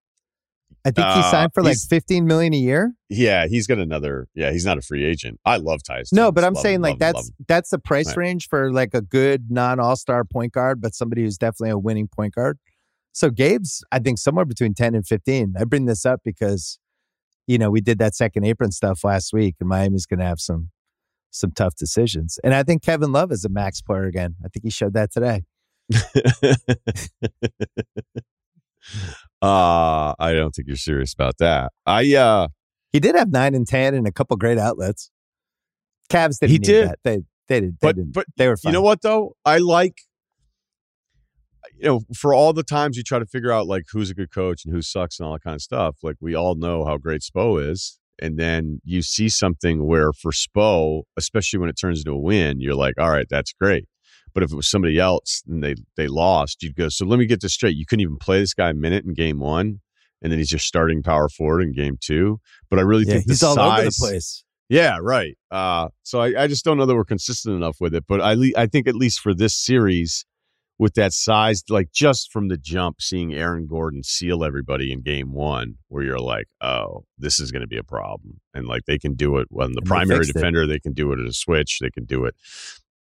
I think he Uh, signed for like fifteen million a year. yeah, he's got another. Yeah, he's not a free agent. I love Tyus. No, but I'm Love saying him, like him, that's that's the price Right. range for like a good non All Star point guard, but somebody who's definitely a winning point guard. So Gabe's, I think, somewhere between ten and fifteen. I bring this up because, you know, we did that second apron stuff last week, and Miami's going to have some some tough decisions. And I think Kevin Love is a max player again. I think he showed that today. uh, I don't think you're serious about that. I uh, He did have nine and ten and a couple great outlets. Cavs didn't He need did. that. They they did. They but didn't. but They were fine. You know what though? I like you know, for all the times you try to figure out like who's a good coach and who sucks and all that kind of stuff, like we all know how great Spo is. And then you see something where for Spo, especially when it turns into a win, you're like, all right, that's great. But if it was somebody else and they they lost, you'd go, so let me get this straight. You couldn't even play this guy a minute in game one, and then he's just starting power forward in game two. But I really yeah, think he's all over the place. yeah, right. Uh, so I, I just don't know that we're consistent enough with it. But I, le- I think at least for this series, with that size, like just from the jump, seeing Aaron Gordon seal everybody in game one, where you're like, oh, this is going to be a problem. And like they can do it when the And they primary it. defender, they can do it at a switch, they can do it.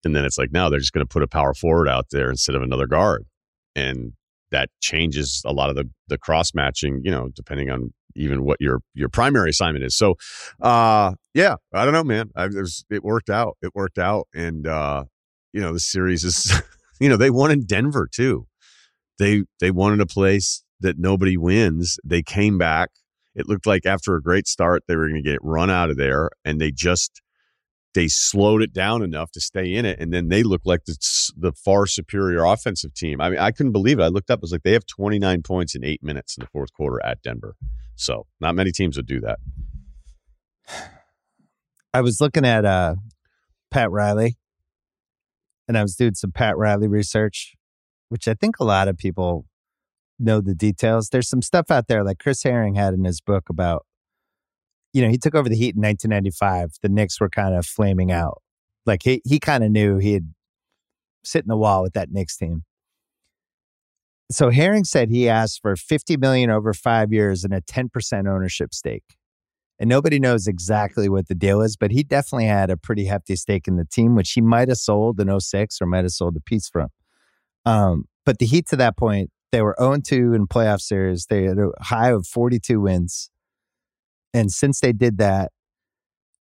And then it's like, now they're just going to put a power forward out there instead of another guard. And that changes a lot of the, the cross matching, you know, depending on even what your your primary assignment is. So uh yeah, I don't know, man. I, it was it worked out. It worked out, and uh, you know the series is, you know, they won in Denver too. They they won in a place that nobody wins. They came back. It looked like after a great start, they were going to get run out of there, and they just they slowed it down enough to stay in it, and then they looked like the the far superior offensive team. I mean, I couldn't believe it. I looked up. It was like they have 29 points in eight minutes in the fourth quarter at Denver. So not many teams would do that. I was looking at uh, Pat Riley, and I was doing some Pat Riley research, which I think a lot of people know the details. There's some stuff out there like Chris Herring had in his book about, you know, he took over the Heat in 1995. The Knicks were kind of flaming out. Like he he kind of knew he had sit in the wall with that Knicks team. So Herring said he asked for 50 million over five years and a 10% ownership stake and nobody knows exactly what the deal is, but he definitely had a pretty hefty stake in the team, which he might have sold in 06 or might have sold a piece from. Um, but the Heat to that point, they were 0 2 in playoff series. They had a high of 42 wins. And since they did that,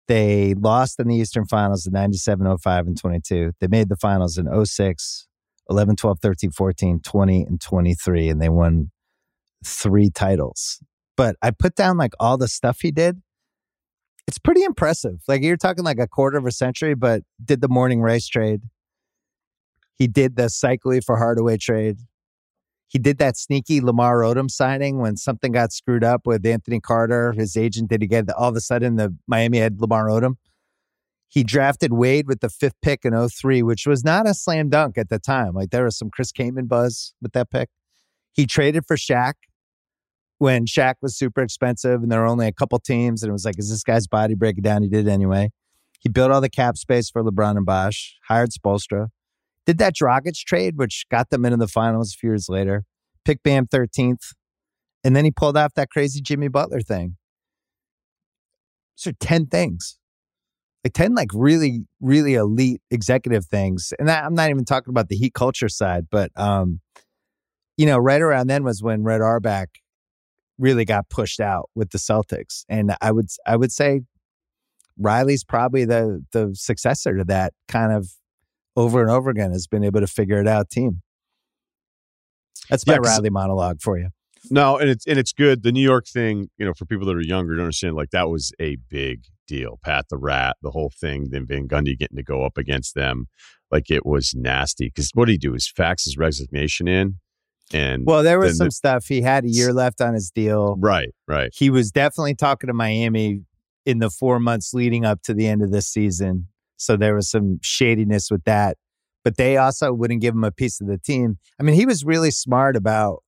they lost in the Eastern Finals in 97, 05, and 22. They made the finals in 06, 11, 12, 13, 14, 20, and 23, and they won three titles but I put down like all the stuff he did. It's pretty impressive. Like you're talking like a quarter of a century, but did the Mourning Rice trade. He did the Seikaly for Hardaway trade. He did that sneaky Lamar Odom signing when something got screwed up with Anthony Carter. His agent did get all of a sudden the Miami had Lamar Odom. He drafted Wade with the fifth pick in 03, which was not a slam dunk at the time. Like there was some Chris Kaman buzz with that pick. He traded for Shaq when Shaq was super expensive and there were only a couple teams, and it was like, is this guy's body breaking down? He did anyway. He built all the cap space for LeBron and Bosh, hired Spoelstra, did that Dragic trade, which got them into the finals a few years later, picked Bam 13th, and then he pulled off that crazy Jimmy Butler thing. So 10 things. Like 10 like really, really elite executive things. And I'm not even talking about the heat culture side, but um, you know, right around then was when Red Auerbach really got pushed out with the Celtics. And I would I would say Riley's probably the the successor to that kind of over and over again has been able to figure it out team. That's my Yeah, Riley monologue for you. No, and it's and it's good. The New York thing, you know, for people that are younger to understand, like that was a big deal. Pat the Rat, the whole thing, then Van Gundy getting to go up against them, like it was nasty. Because what did he do? Is fax his resignation in, and Well, there was some the- stuff. He had a year left on his deal. right, right, He was definitely talking to Miami in the four months leading up to the end of this season. So there was some shadiness with that. But they also wouldn't give him a piece of the team. I mean, he was really smart about,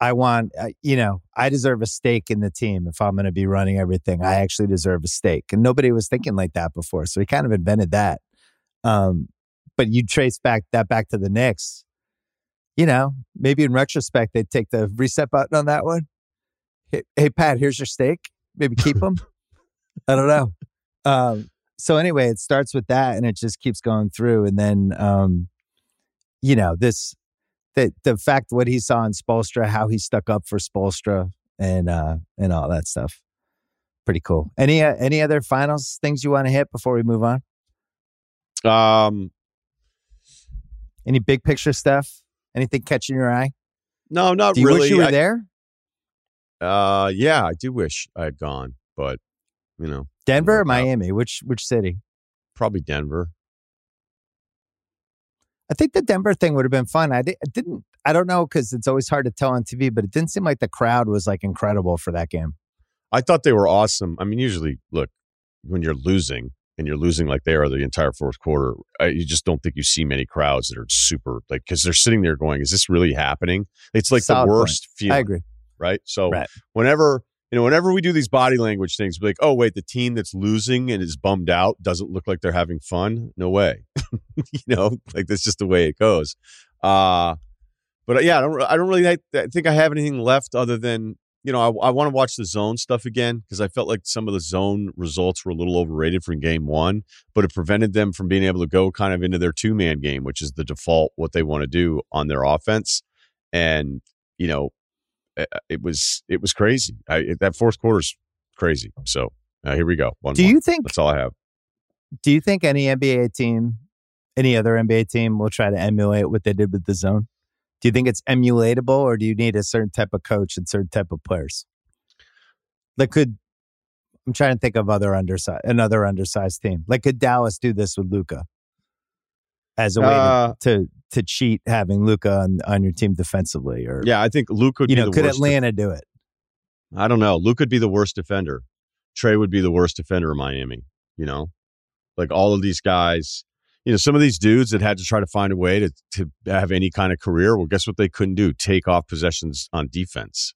I want, uh, you know, I deserve a stake in the team if I'm going to be running everything. I actually deserve a stake. And nobody was thinking like that before. So he kind of invented that. Um, but you trace back that back to the Knicks. You know, maybe in retrospect, they'd take the reset button on that one. Hey, hey Pat, here's your stake. Maybe keep them. I don't know. Um, so anyway, it starts with that, and it just keeps going through, and then um, you know this the the fact what he saw in Spoelstra, how he stuck up for Spoelstra, and uh, and all that stuff. Pretty cool. Any uh, any other finals things you want to hit before we move on? um, Any big picture stuff? Anything catching your eye? no, not Do you really. wish you were I- there? Uh, yeah, I do wish I had gone, but you know, Denver or work out. Miami? Which which city? probably Denver. I think the Denver thing would have been fun. I, di- I didn't. I don't know because it's always hard to tell on TV, but it didn't seem like the crowd was like incredible for that game. I thought they were awesome. I mean, usually, look, when you're losing and you're losing like they are the entire fourth quarter, I, you just don't think you see many crowds that are super like because they're sitting there going, "Is this really happening?" It's like Solid the point. worst feeling, I agree. right? So Right. whenever you know, whenever we do these body language things, we're like, "Oh, wait, the team that's losing and is bummed out doesn't look like they're having fun." No way, you know, like that's just the way it goes. Uh but uh, yeah, I don't. I don't really I think I have anything left other than you know I, I want to watch the zone stuff again because I felt like some of the zone results were a little overrated from game one, but it prevented them from being able to go kind of into their two man game, which is the default what they want to do on their offense, and you know uh, it was it was crazy. I, that fourth quarter's crazy. So uh, here we go. One Do more. you think? That's all I have. Do you think any NBA team, any other NBA team, will try to emulate what they did with the zone? Do you think it's emulatable, or do you need a certain type of coach and certain type of players? Like, could I'm trying to think of other undersized another undersized team. Like, could Dallas do this with Luka as a way Uh, to, to to cheat having Luka on on your team defensively, or Yeah, I think could you know, could. Atlanta do it? I don't know. Luke could be the worst defender. Trae would be the worst defender in Miami. You know, like all of these guys. You know, some of these dudes that had to try to find a way to to have any kind of career. Well, guess what they couldn't do? Take off possessions on defense.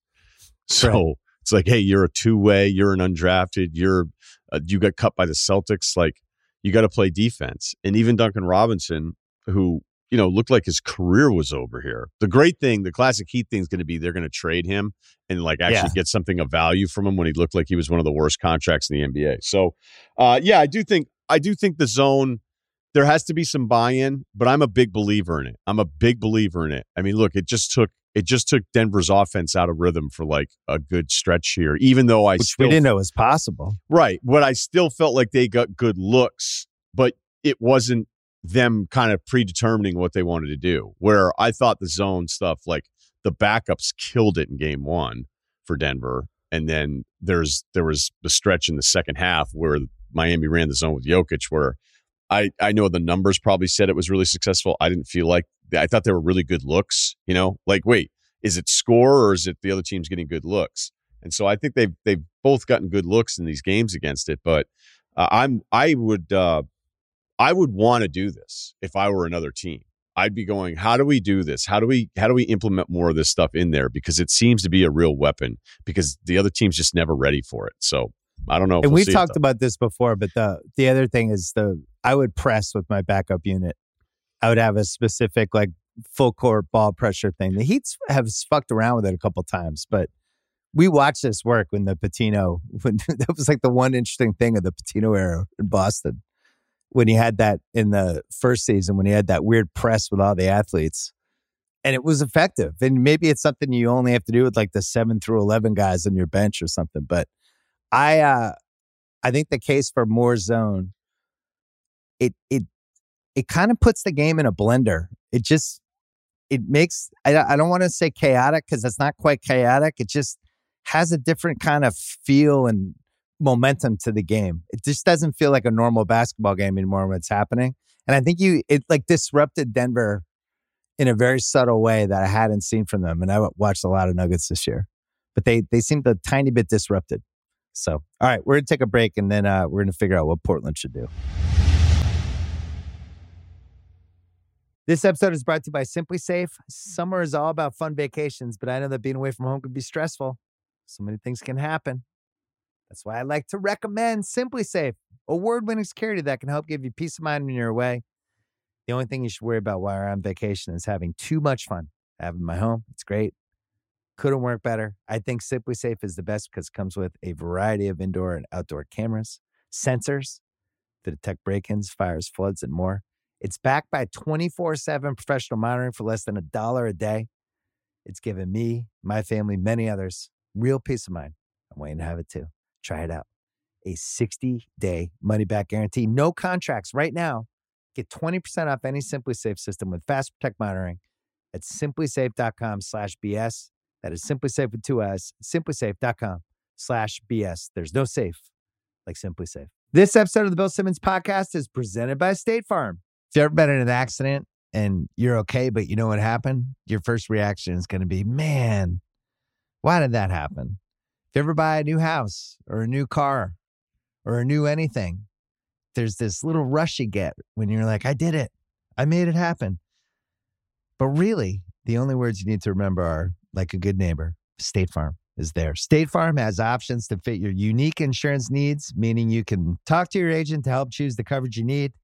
So Right. it's like, hey, you're a two way. You're an undrafted. You're uh, you got cut by the Celtics. Like you got to play defense. And even Duncan Robinson, who you know looked like his career was over here. The great thing, the classic Heat thing is going to be they're going to trade him and like actually Yeah. get something of value from him when he looked like he was one of the worst contracts in the NBA. So, uh, yeah, I do think I do think the zone there has to be some buy-in, but I'm a big believer in it. I'm a big believer in it. I mean, look, it just took it just took Denver's offense out of rhythm for like a good stretch here, even though I Which still we didn't know it was possible. Right. But I still felt like they got good looks, but it wasn't them kind of predetermining what they wanted to do. Where I thought the zone stuff, like the backups killed it in game one for Denver. And then there's there was the stretch in the second half where Miami ran the zone with Jokic, where I, I know the numbers probably said it was really successful. I didn't feel like I thought they were really good looks, you know, like, wait, is it score or is it the other team's getting good looks? And so I think they've they've both gotten good looks in these games against it. But uh, I'm I would uh, I would want to do this if I were another team. I'd be going, how do we do this? How do we how do we implement more of this stuff in there? Because it seems to be a real weapon. Because the other team's just never ready for it. So I don't know. if and we'll we've it, talked about this before, but the the other thing is the I would press with my backup unit. I would have a specific like full court ball pressure thing. The Heats have fucked around with it a couple times, but we watched this work when the Pitino when that was like the one interesting thing of the Pitino era in Boston when he had that in the first season when he had that weird press with all the athletes. And it was effective. And maybe it's something you only have to do with like the seven through eleven guys on your bench or something. But I uh I think the case for more zone, it it it kind of puts the game in a blender. It just it makes I, I don't want to say chaotic because it's not quite chaotic. It just has a different kind of feel and momentum to the game. It just doesn't feel like a normal basketball game anymore when it's happening. And I think you it like disrupted Denver in a very subtle way that I hadn't seen from them. And I watched a lot of Nuggets this year, but they they seemed a tiny bit disrupted. So, all right, we're gonna take a break and then uh, we're gonna figure out what Portland should do. This episode is brought to you by SimpliSafe. Mm-hmm. Summer is all about fun vacations, but I know that being away from home can be stressful. So many things can happen. That's why I like to recommend SimpliSafe, award-winning security that can help give you peace of mind when you're away. The only thing you should worry about while you're on vacation is having too much fun. I have in my home. It's great. Couldn't work better. I think SimpliSafe is the best because it comes with a variety of indoor and outdoor cameras, sensors to detect break-ins, fires, floods, and more. It's backed by 24 7 professional monitoring for less than a dollar a day. It's given me, my family, many others real peace of mind. I'm waiting to have it too. Try it out. A 60 day money back guarantee, no contracts right now. Get 20% off any SimpliSafe system with Fast Protect monitoring at simplisafe.com slash BS. That is SimpliSafe with two S, simplisafe.com slash BS. There's no safe like SimpliSafe. This episode of the Bill Simmons podcast is presented by State Farm. If you've ever been in an accident and you're okay, but you know what happened, your first reaction is going to be, man, why did that happen? If you ever buy a new house or a new car or a new anything, there's this little rush you get when you're like, I did it. I made it happen. But really, the only words you need to remember are like a good neighbor, State Farm is there. State Farm has options to fit your unique insurance needs, meaning you can talk to your agent to help choose the coverage you need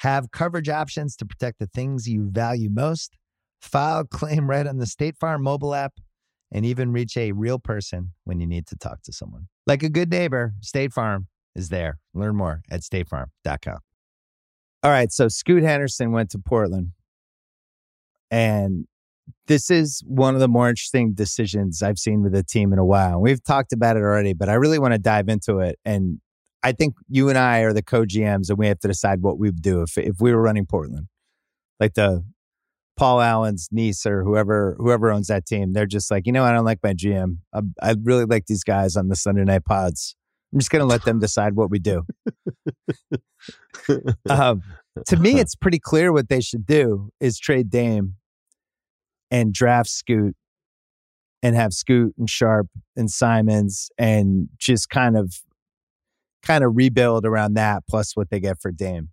have coverage options to protect the things you value most, file claim right on the State Farm mobile app, and even reach a real person when you need to talk to someone. Like a good neighbor, State Farm is there. Learn more at statefarm.com. All right, so Scoot Henderson went to Portland. And this is one of the more interesting decisions I've seen with the team in a while. We've talked about it already, but I really want to dive into it and I think you and I are the co GMs, and we have to decide what we would do if if we were running Portland, like the Paul Allen's niece or whoever whoever owns that team. They're just like, you know, I don't like my GM. I, I really like these guys on the Sunday night pods. I'm just going to let them decide what we do. um, to me, it's pretty clear what they should do is trade Dame and draft Scoot and have Scoot and Sharpe and Simons and just kind of kind of rebuild around that plus what they get for Dame.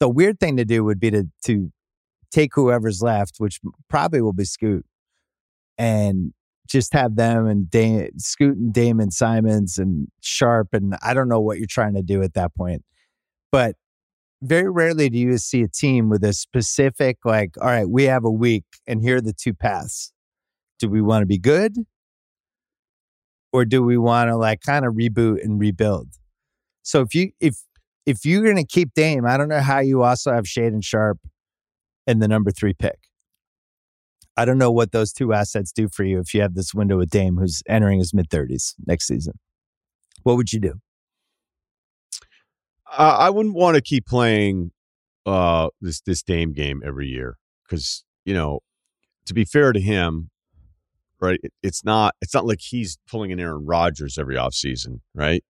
The weird thing to do would be to to take whoever's left, which probably will be Scoot, and just have them and Dame, Scoot and Dame and Simons and Sharpe and I don't know what you're trying to do at that point, but very rarely do you see a team with a specific like, all right, we have a week, and here are the two paths. Do we want to be good, or do we want to like kind of reboot and rebuild? So if you if if you're going to keep Dame, I don't know how you also have Shaedon Sharpe in the number three pick. I don't know what those two assets do for you if you have this window with Dame who's entering his mid 30s next season. What would you do? Uh, I wouldn't want to keep playing uh, this this Dame game every year because you know, to be fair to him, right? It, it's not it's not like he's pulling an Aaron Rodgers every offseason, right?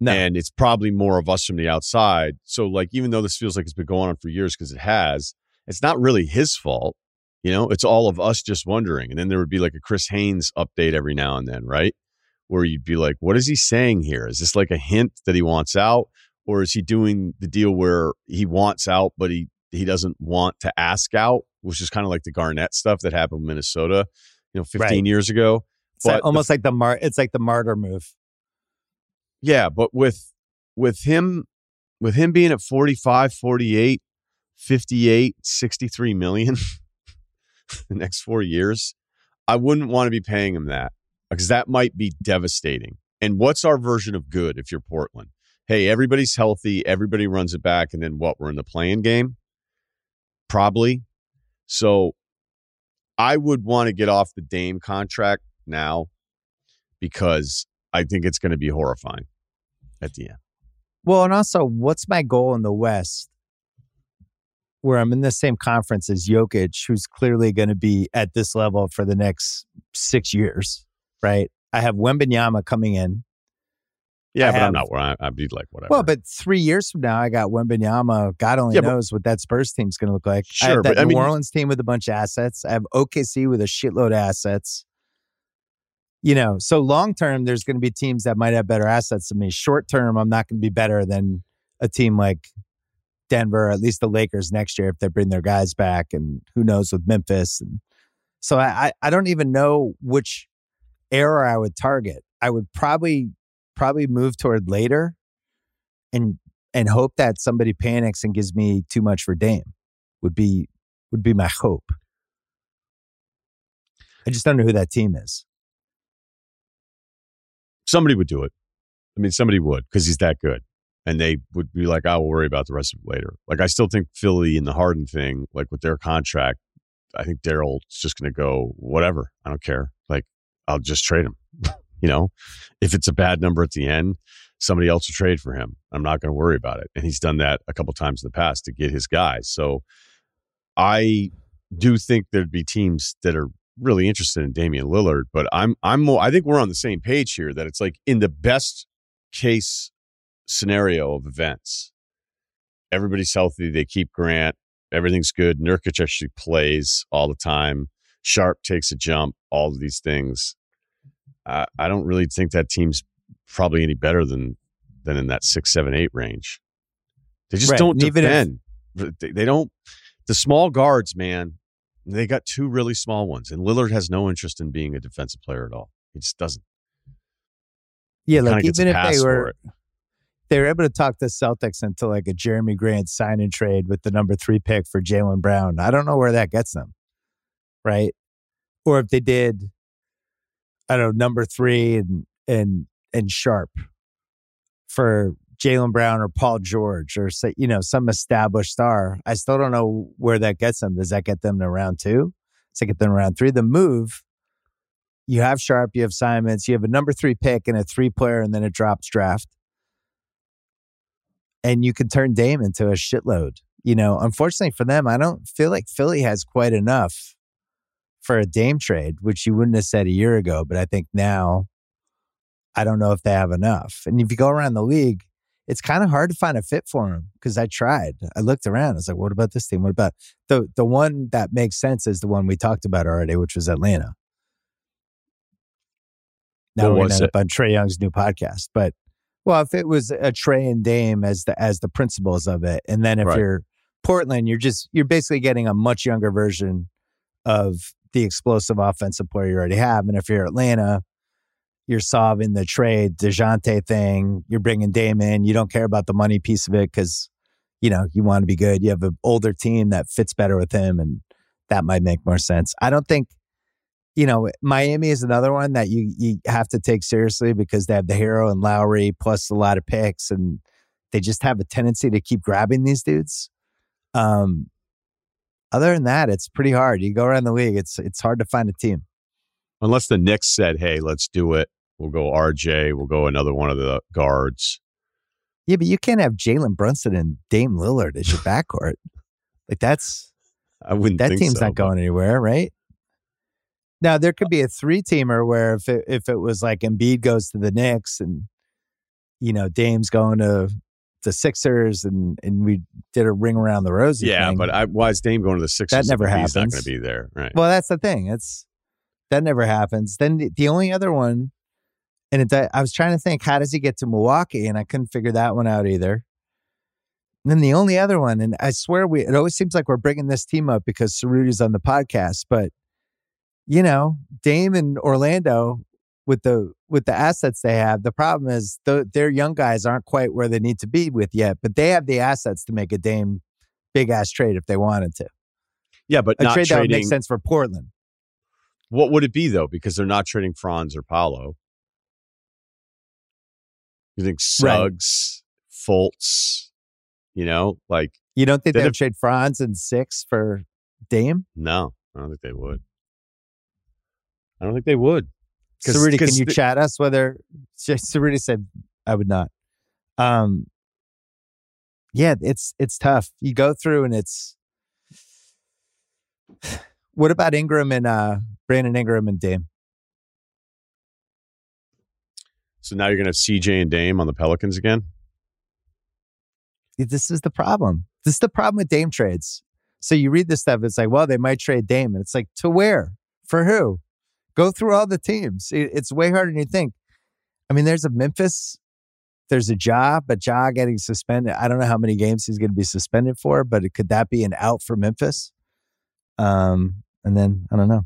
No. And it's probably more of us from the outside. So, like, even though this feels like it's been going on for years because it has, it's not really his fault. You know, it's all of us just wondering. And then there would be like a Chris Haynes update every now and then, right? Where you'd be like, what is he saying here? Is this like a hint that he wants out? Or is he doing the deal where he wants out, but he, he doesn't want to ask out, which is kind of like the Garnett stuff that happened in Minnesota, you know, 15 right. years ago. It's but like, almost the, like the mar- it's like the martyr move. Yeah, but with with him with him being at 45, 48, 58, 63 million the next 4 years, I wouldn't want to be paying him that because that might be devastating. And what's our version of good if you're Portland? Hey, everybody's healthy, everybody runs it back and then what? We're in the play-in game? Probably. So I would want to get off the Dame contract now because I think it's going to be horrifying at the end. Well, and also, what's my goal in the West where I'm in the same conference as Jokic, who's clearly going to be at this level for the next six years, right? I have Wembanyama coming in. Yeah, I but have- I'm not where I, I'd be like whatever. Well, but three years from now, I got Wembanyama. God only Yeah, but- knows what that Spurs team's going to look like. I Sure, have that but I New mean- Orleans team with a bunch of assets. I have OKC with a shitload of assets. You know, so long term, there's going to be teams that might have better assets than me. Short term, I'm not going to be better than a team like Denver, at least the Lakers next year if they bring their guys back, and who knows with Memphis. And so I, I, don't even know which era I would target. I would probably probably move toward later, and and hope that somebody panics and gives me too much for Dame. Would be would be my hope. I just don't know who that team is. Somebody would do it. I mean, somebody would because he's that good. And they would be like, I will worry about the rest of it later. Like, I still think Philly and the Harden thing, like with their contract, I think Daryl's just going to go, whatever. I don't care. Like, I'll just trade him. you know, if it's a bad number at the end, somebody else will trade for him. I'm not going to worry about it. And he's done that a couple times in the past to get his guys. So I do think there'd be teams that are really interested in Damian Lillard, but I'm I'm more I think we're on the same page here that it's like in the best case scenario of events, everybody's healthy, they keep Grant, everything's good. Nurkic actually plays all the time. Sharpe takes a jump, all of these things. I, I don't really think that team's probably any better than than in that six, seven, eight range. They just Right, don't and even if- defend. They, they don't. The small guards, man, they got two really small ones, and Lillard has no interest in being a defensive player at all. He just doesn't. Yeah, Kinda like even if they were they were able to talk the Celtics into like a Jerami Grant sign and trade with the number three pick for Jaylen Brown. I don't know where that gets them, right? Or if they did, I don't know, number three and and and Sharpe for Jaylen Brown or Paul George or say you know some established star. I still don't know where that gets them. Does that get them to round two? Does that get them to round three? The move. You have Sharpe, you have Simons, you have a number three pick and a three player, and then it drops draft and you can turn Dame into a shitload. You know, unfortunately for them, I don't feel like Philly has quite enough for a Dame trade, which you wouldn't have said a year ago. But I think now, I don't know if they have enough. And if you go around the league, it's kind of hard to find a fit for him because I tried. I looked around. I was like, what about this team? What about the the one that makes sense is the one we talked about already, which was Atlanta. Now What we're it? up on Trae Young's new podcast, but well, if it was a Trey and Dame as the as the principles of it, and then if Right. you're Portland, you're just you're basically getting a much younger version of the explosive offensive player you already have. And if you're Atlanta, you're solving the trade Dejounte thing. You're bringing Damon. You don't care about the money piece of it because you know you want to be good. You have an older team that fits better with him, and that might make more sense. I don't think. You know, Miami is another one that you you have to take seriously because they have the Herro and Lowry plus a lot of picks, and they just have a tendency to keep grabbing these dudes. Um, other than that, it's pretty hard. You go around the league, it's it's hard to find a team. Unless the Knicks said, "Hey, let's do it. We'll go RJ. We'll go another one of the guards." Yeah, but you can't have Jalen Brunson and Dame Lillard as your backcourt. like that's I wouldn't. that team's so, not but- going anywhere, right? Now there could uh be a three teamer where if it, if it was like Embiid goes to the Knicks and you know Dame's going to the Sixers and and we did a ring around the rosy. Yeah, thing. but I, why is Dame going to the Sixers? That never happens. He's not going to be there, right? Well, that's the thing. It's that never happens. Then the, the only other one, and it, I was trying to think, how does he get to Milwaukee? And I couldn't figure that one out either. And then the only other one, and I swear we, it always seems like we're bringing this team up because Cerruti's on the podcast, but you know, Dame and Orlando with the with the assets they have, the problem is the, their young guys aren't quite where they need to be with yet, but they have the assets to make a Dame big ass trade if they wanted to. yeah, but A trade that would make sense for Portland. What would it be though? Because they're not trading Franz or Paolo. You think Right. Suggs, Fultz, you know, like You don't think They'd they would trade Franz and six for Dame? no, I don't think they would. I don't think they would. Cerruti, can you chat us whether Cerruti said I would not? Um, yeah, it's it's tough. You go through and it's What about Ingram and uh, Brandon Ingram and Dame? So now you're going to have CJ and Dame on the Pelicans again? This is the problem. This is the problem with Dame trades. So you read this stuff, it's like, well, they might trade Dame. And it's like, to where? For who? Go through all the teams. It's way harder than you think. I mean, there's a Memphis, there's a Ja, but Ja getting suspended. I don't know how many games he's going to be suspended for, but could that be an out for Memphis? Um, and then I don't know.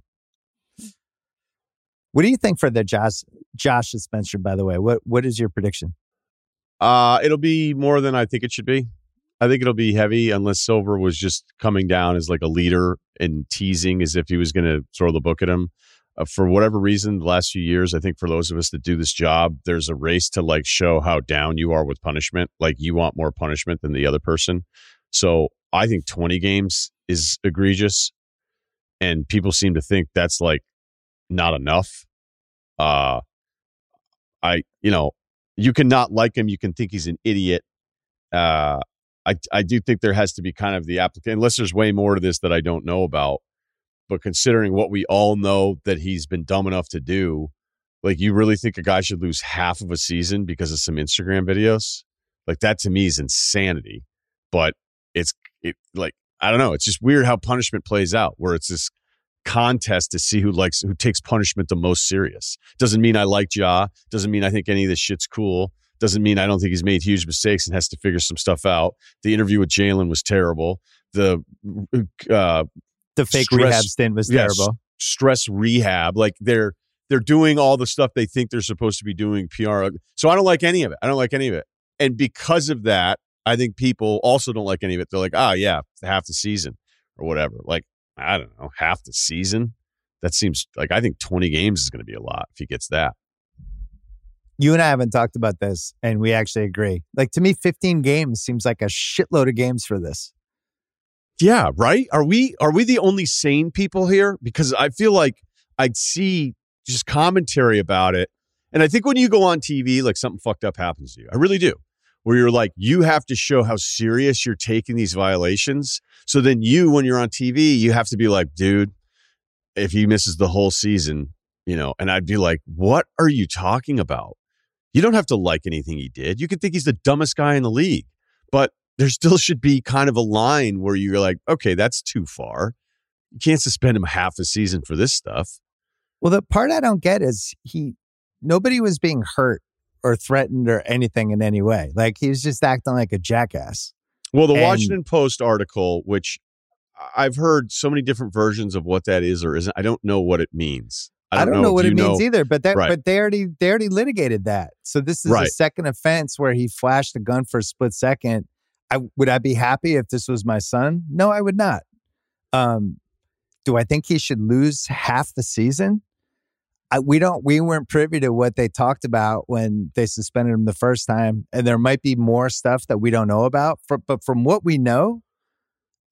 What do you think for the Josh Josh suspension? By the way, what what is your prediction? Uh, it'll be more than I think it should be. I think it'll be heavy unless Silver was just coming down as like a leader and teasing as if he was going to throw the book at him. Uh, for whatever reason, the last few years, I think for those of us that do this job, there's a race to like show how down you are with punishment. Like you want more punishment than the other person. So I think 20 games is egregious. And people seem to think that's like not enough. Uh, I, you know, you can not like him. You can think he's an idiot. Uh, I, I do think there has to be kind of the applicant, unless there's way more to this that I don't know about. But considering what we all know that he's been dumb enough to do, like you really think a guy should lose half of a season because of some Instagram videos? Like that to me is insanity. But it's it like I don't know. It's just weird how punishment plays out, where it's this contest to see who likes who takes punishment the most serious. Doesn't mean I like Ja. Doesn't mean I think any of this shit's cool. Doesn't mean I don't think he's made huge mistakes and has to figure some stuff out. The interview with Jalen was terrible. The uh, the fake stress, rehab stint was yeah, terrible. stress rehab, like they're they're doing all the stuff they think they're supposed to be doing PR. So I don't like any of it. I don't like any of it. And because of that, I think people also don't like any of it. They're like, ah, oh, yeah, half the season or whatever. Like, I don't know, half the season. That seems like I think 20 games is going to be a lot if he gets that. You and I haven't talked about this, and we actually agree. Like to me, 15 games seems like a shitload of games for this. Yeah, right? Are we are we the only sane people here? Because I feel like I'd see just commentary about it. And I think when you go on TV, like something fucked up happens to you. I really do where you're like, you have to show how serious you're taking these violations. So then you, when you're on TV, you have to be like, dude, if he misses the whole season, you know, and I'd be like, what are you talking about? You don't have to like anything he did. You can think he's the dumbest guy in the league, but there still should be kind of a line where you're like, okay, that's too far. You can't suspend him half a season for this stuff. Well, the part I don't get is he, nobody was being hurt or threatened or anything in any way. Like he's just acting like a jackass. Well, the and, Washington Post article, which I've heard so many different versions of what that is or isn't. I don't know what it means. I don't, I don't know, know what it means know. either. But that, right. but they already they already litigated that. So this is right. a second offense where he flashed a gun for a split second. I would I be happy if this was my son? No, I would not. Um, do I think he should lose half the season? I, we don't we weren't privy to what they talked about when they suspended him the first time and there might be more stuff that we don't know about for, but from what we know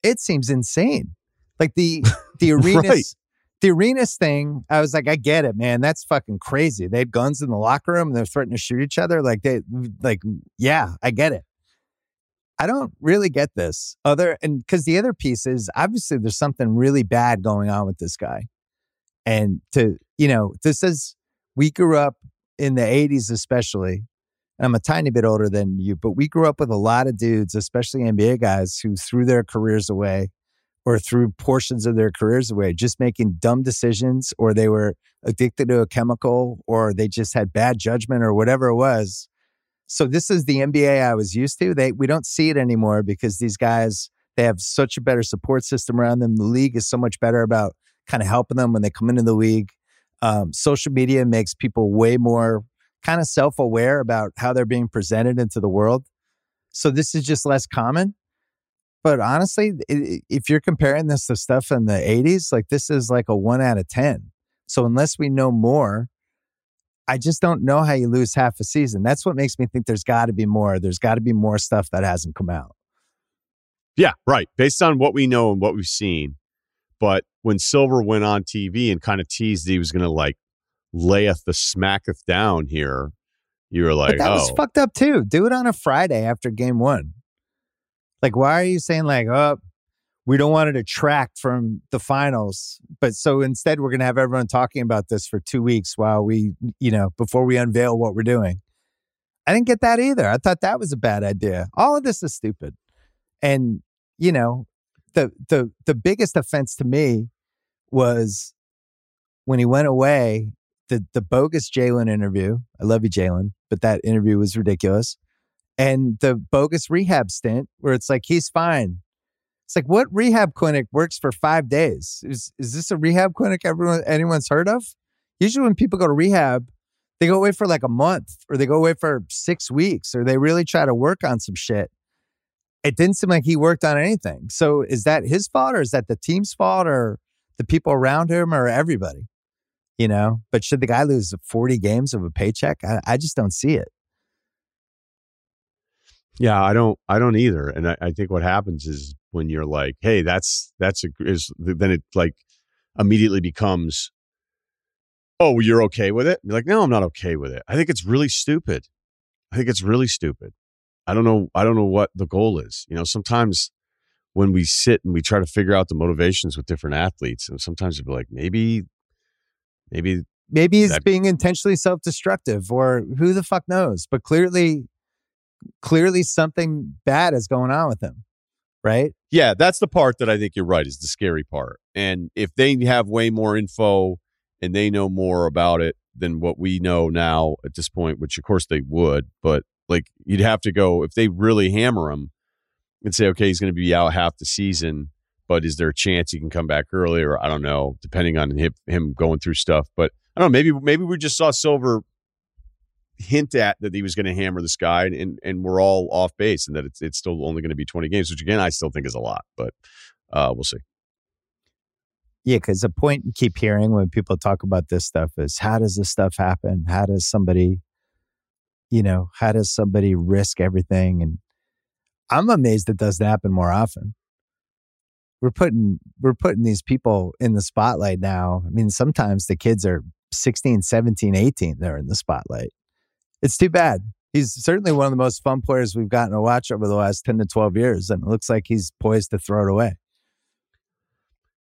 it seems insane. Like the the arenas right. the arenas thing i was like i get it man that's fucking crazy. They had guns in the locker room and they're threatening to shoot each other like they like yeah i get it. I don't really get this other and because the other piece is obviously there's something really bad going on with this guy and to you know, this is, we grew up in the 80s, especially. I'm a tiny bit older than you, but we grew up with a lot of dudes, especially NBA guys, who threw their careers away or threw portions of their careers away, just making dumb decisions, or they were addicted to a chemical, or they just had bad judgment, or whatever it was. So this is the NBA I was used to. They we don't see it anymore because these guys they have such a better support system around them. The league is so much better about kind of helping them when they come into the league. Um, social media makes people way more kind of self aware about how they're being presented into the world. So this is just less common. But honestly, if you're comparing this to stuff in the 80s, like this is like a one out of 10. So unless we know more, I just don't know how you lose half a season. That's what makes me think there's got to be more. There's got to be more stuff that hasn't come out. Yeah, right. Based on what we know and what we've seen, but when Silver went on TV and kind of teased he was going to like layeth the smacketh down here, you were like, but that oh. was fucked up too. Do it on a Friday after game one. Like, why are you saying like, oh, we don't want to detract from the finals. But so instead, we're going to have everyone talking about this for two weeks while we, you know, before we unveil what we're doing. I didn't get that either. I thought that was a bad idea. All of this is stupid. And, you know, the the the biggest offense to me was when he went away, the the bogus Jalen interview. I love you, Jalen, but that interview was ridiculous. And the bogus rehab stint where it's like he's fine. It's like what rehab clinic works for five days? Is is this a rehab clinic everyone anyone's heard of? Usually when people go to rehab, they go away for like a month or they go away for six weeks or they really try to work on some shit. It didn't seem like he worked on anything. So is that his fault or is that the team's fault or the people around him or everybody? You know, but should the guy lose 40 games of a paycheck? I, I just don't see it. Yeah, I don't, I don't either. And I, I think what happens is when you're like, hey, that's, that's a, is, then it like immediately becomes, oh, you're okay with it? You're like, no, I'm not okay with it. I think it's really stupid. I think it's really stupid. I don't know. I don't know what the goal is. You know, sometimes when we sit and we try to figure out the motivations with different athletes, and sometimes it'd be like, maybe, maybe, maybe he's that, being intentionally self-destructive, or who the fuck knows. But clearly, clearly something bad is going on with him, right? Yeah, that's the part that I think you're right is the scary part. And if they have way more info and they know more about it than what we know now at this point, which of course they would, but like you'd have to go if they really hammer him and say, okay, he's going to be out half the season, but is there a chance he can come back earlier? I don't know, depending on him, him going through stuff. But I don't know. Maybe maybe we just saw Silver hint at that he was going to hammer this guy, and and we're all off base, and that it's it's still only going to be twenty games, which again I still think is a lot, but uh, we'll see. Yeah, because the point you keep hearing when people talk about this stuff is how does this stuff happen? How does somebody, you know, how does somebody risk everything? And I'm amazed it doesn't happen more often. We're putting we're putting these people in the spotlight now. I mean, sometimes the kids are 16, 17, 18, they're in the spotlight. It's too bad. He's certainly one of the most fun players we've gotten to watch over the last 10 to 12 years, and it looks like he's poised to throw it away.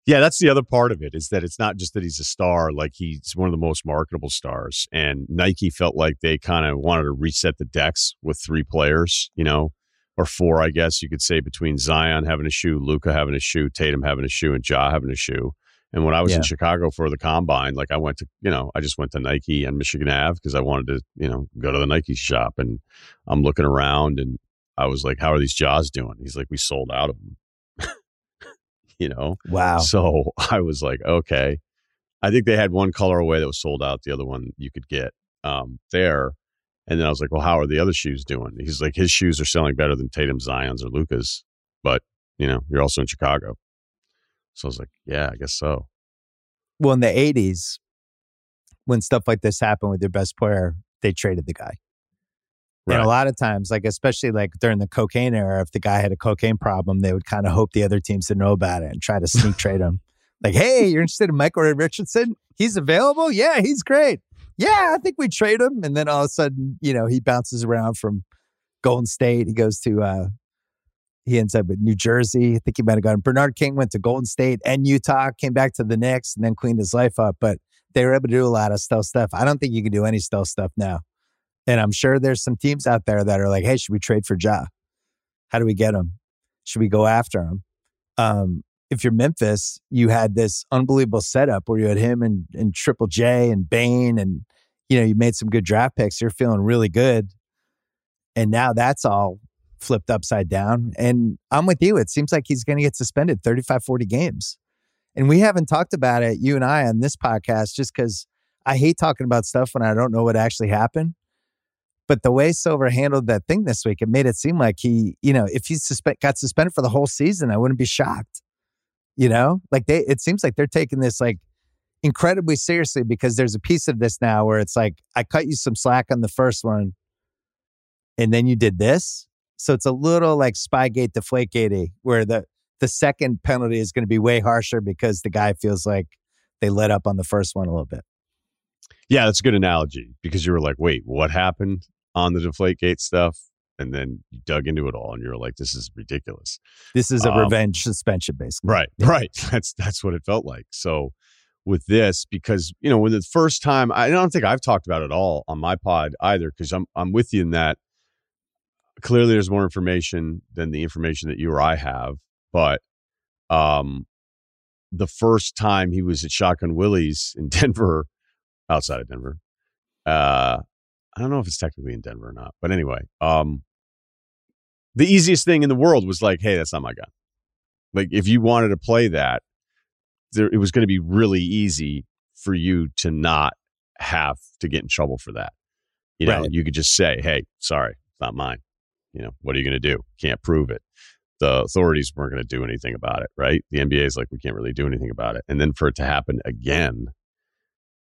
Yeah, that's the other part of it is that it's not just that he's a star, like he's one of the most marketable stars. And Nike felt like they kind of wanted to reset the decks with three players, you know, or four, I guess you could say, between Zion having a shoe, Luka having a shoe, Tatum having a shoe, and Ja having a shoe. And when I was yeah. in Chicago for the combine, like I went to, you know, I just went to Nike and Michigan Ave because I wanted to, you know, go to the Nike shop. And I'm looking around and I was like, how are these Jaws doing? He's like, we sold out of them you know? Wow. So I was like, okay. I think they had one colorway that was sold out, the other one you could get um, there. And then I was like, well, how are the other shoes doing? He's like, his shoes are selling better than Tatum Zion's or Luka's, but you know, you're also in Chicago. So I was like, yeah, I guess so. Well, in the 80s, when stuff like this happened with your best player, they traded the guy. Right. And a lot of times, like especially like during the cocaine era, if the guy had a cocaine problem, they would kind of hope the other teams to know about it and try to sneak trade him. Like, hey, you're interested in Michael Ray Richardson? He's available? Yeah, he's great. Yeah, I think we trade him. And then all of a sudden, you know, he bounces around from Golden State. He goes to uh he ends up with New Jersey. I think he might have gone. Bernard King went to Golden State and Utah, came back to the Knicks, and then cleaned his life up. But they were able to do a lot of stealth stuff. I don't think you can do any stealth stuff now. And I'm sure there's some teams out there that are like, hey, should we trade for Ja? How do we get him? Should we go after him? Um, if you're Memphis, you had this unbelievable setup where you had him and, and Triple J and Bane, and you know you made some good draft picks. You're feeling really good, and now that's all flipped upside down. And I'm with you. It seems like he's going to get suspended 35, 40 games, and we haven't talked about it, you and I, on this podcast, just because I hate talking about stuff when I don't know what actually happened. But the way Silver handled that thing this week, it made it seem like he, you know, if he suspe- got suspended for the whole season, I wouldn't be shocked. You know, like they, it seems like they're taking this like incredibly seriously because there's a piece of this now where it's like, I cut you some slack on the first one and then you did this. So it's a little like Spygate, Deflategate, where the, the second penalty is going to be way harsher because the guy feels like they let up on the first one a little bit. Yeah, that's a good analogy because you were like, wait, what happened? On the Deflategate stuff. and then you dug into it all, and you're like, "This is ridiculous." This is a Um, revenge suspension, basically. Right, right. That's that's what it felt like. So with this, because you know, when the first time, I don't think I've talked about it all on my pod either, because I'm I'm with you in that. Clearly, there's more information than the information that you or I have, but um, the first time he was at Shotgun Willie's in Denver, outside of Denver, uh, I don't know if it's technically in Denver or not, but anyway, um, the easiest thing in the world was like, hey, that's not my gun. Like, if you wanted to play that, there, it was going to be really easy for you to not have to get in trouble for that. You know, Right. you could just say, hey, sorry, it's not mine. You know, what are you going to do? Can't prove it. The authorities weren't going to do anything about it, right? The NBA is like, we can't really do anything about it. And then for it to happen again,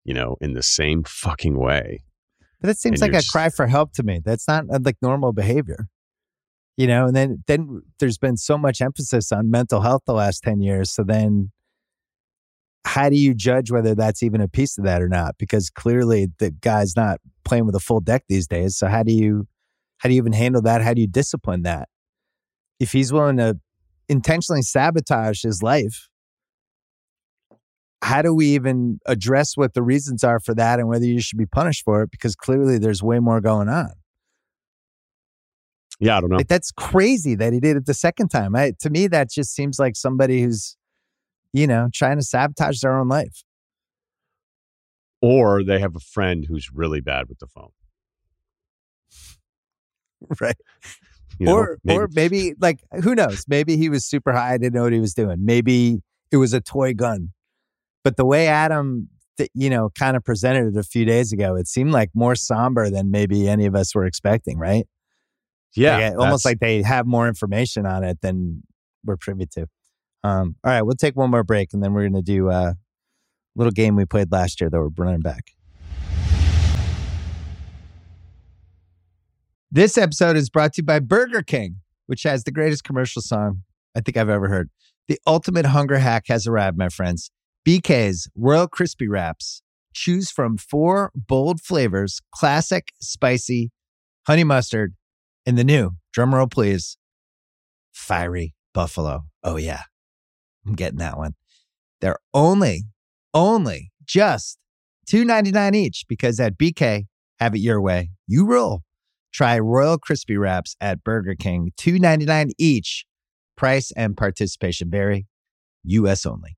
you know, in the same fucking way. But that seems like a cry for help to me. That's not uh, like normal behavior. You know, and then then there's been so much emphasis on mental health the last 10 years. So then how do you judge whether that's even a piece of that or not? Because clearly the guy's not playing with a full deck these days. So how do you how do you even handle that? How do you discipline that? If he's willing to intentionally sabotage his life, how do we even address what the reasons are for that and whether you should be punished for it? Because clearly there's way more going on. Yeah, I don't know. Like that's crazy that he did it the second time. I, to me, that just seems like somebody who's, you know, trying to sabotage their own life. or they have a friend who's really bad with the phone. Right. You know, or maybe- or maybe like who knows? Maybe he was super high, didn't know what he was doing. Maybe it was a toy gun. But the way Adam, th- you know, kind of presented it a few days ago, it seemed like more somber than maybe any of us were expecting. Right? yeah, Like, almost like they have more information on it than we're privy to. Um, all right, we'll take one more break and then we're going to do a little game we played last year that we're running back. This episode is brought to you by Burger King, which has the greatest commercial song I think I've ever heard. The ultimate hunger hack has arrived, my friends. BK's Royal Crispy Wraps. Choose from four bold flavors classic, spicy, honey mustard, and the new, drumroll please, fiery buffalo. Oh, yeah. I'm getting that one. They're only, only just $2.99 each because at BK, have it your way. You rule. Try Royal Crispy Wraps at Burger King, $2.99 each. Price and participation vary. US only.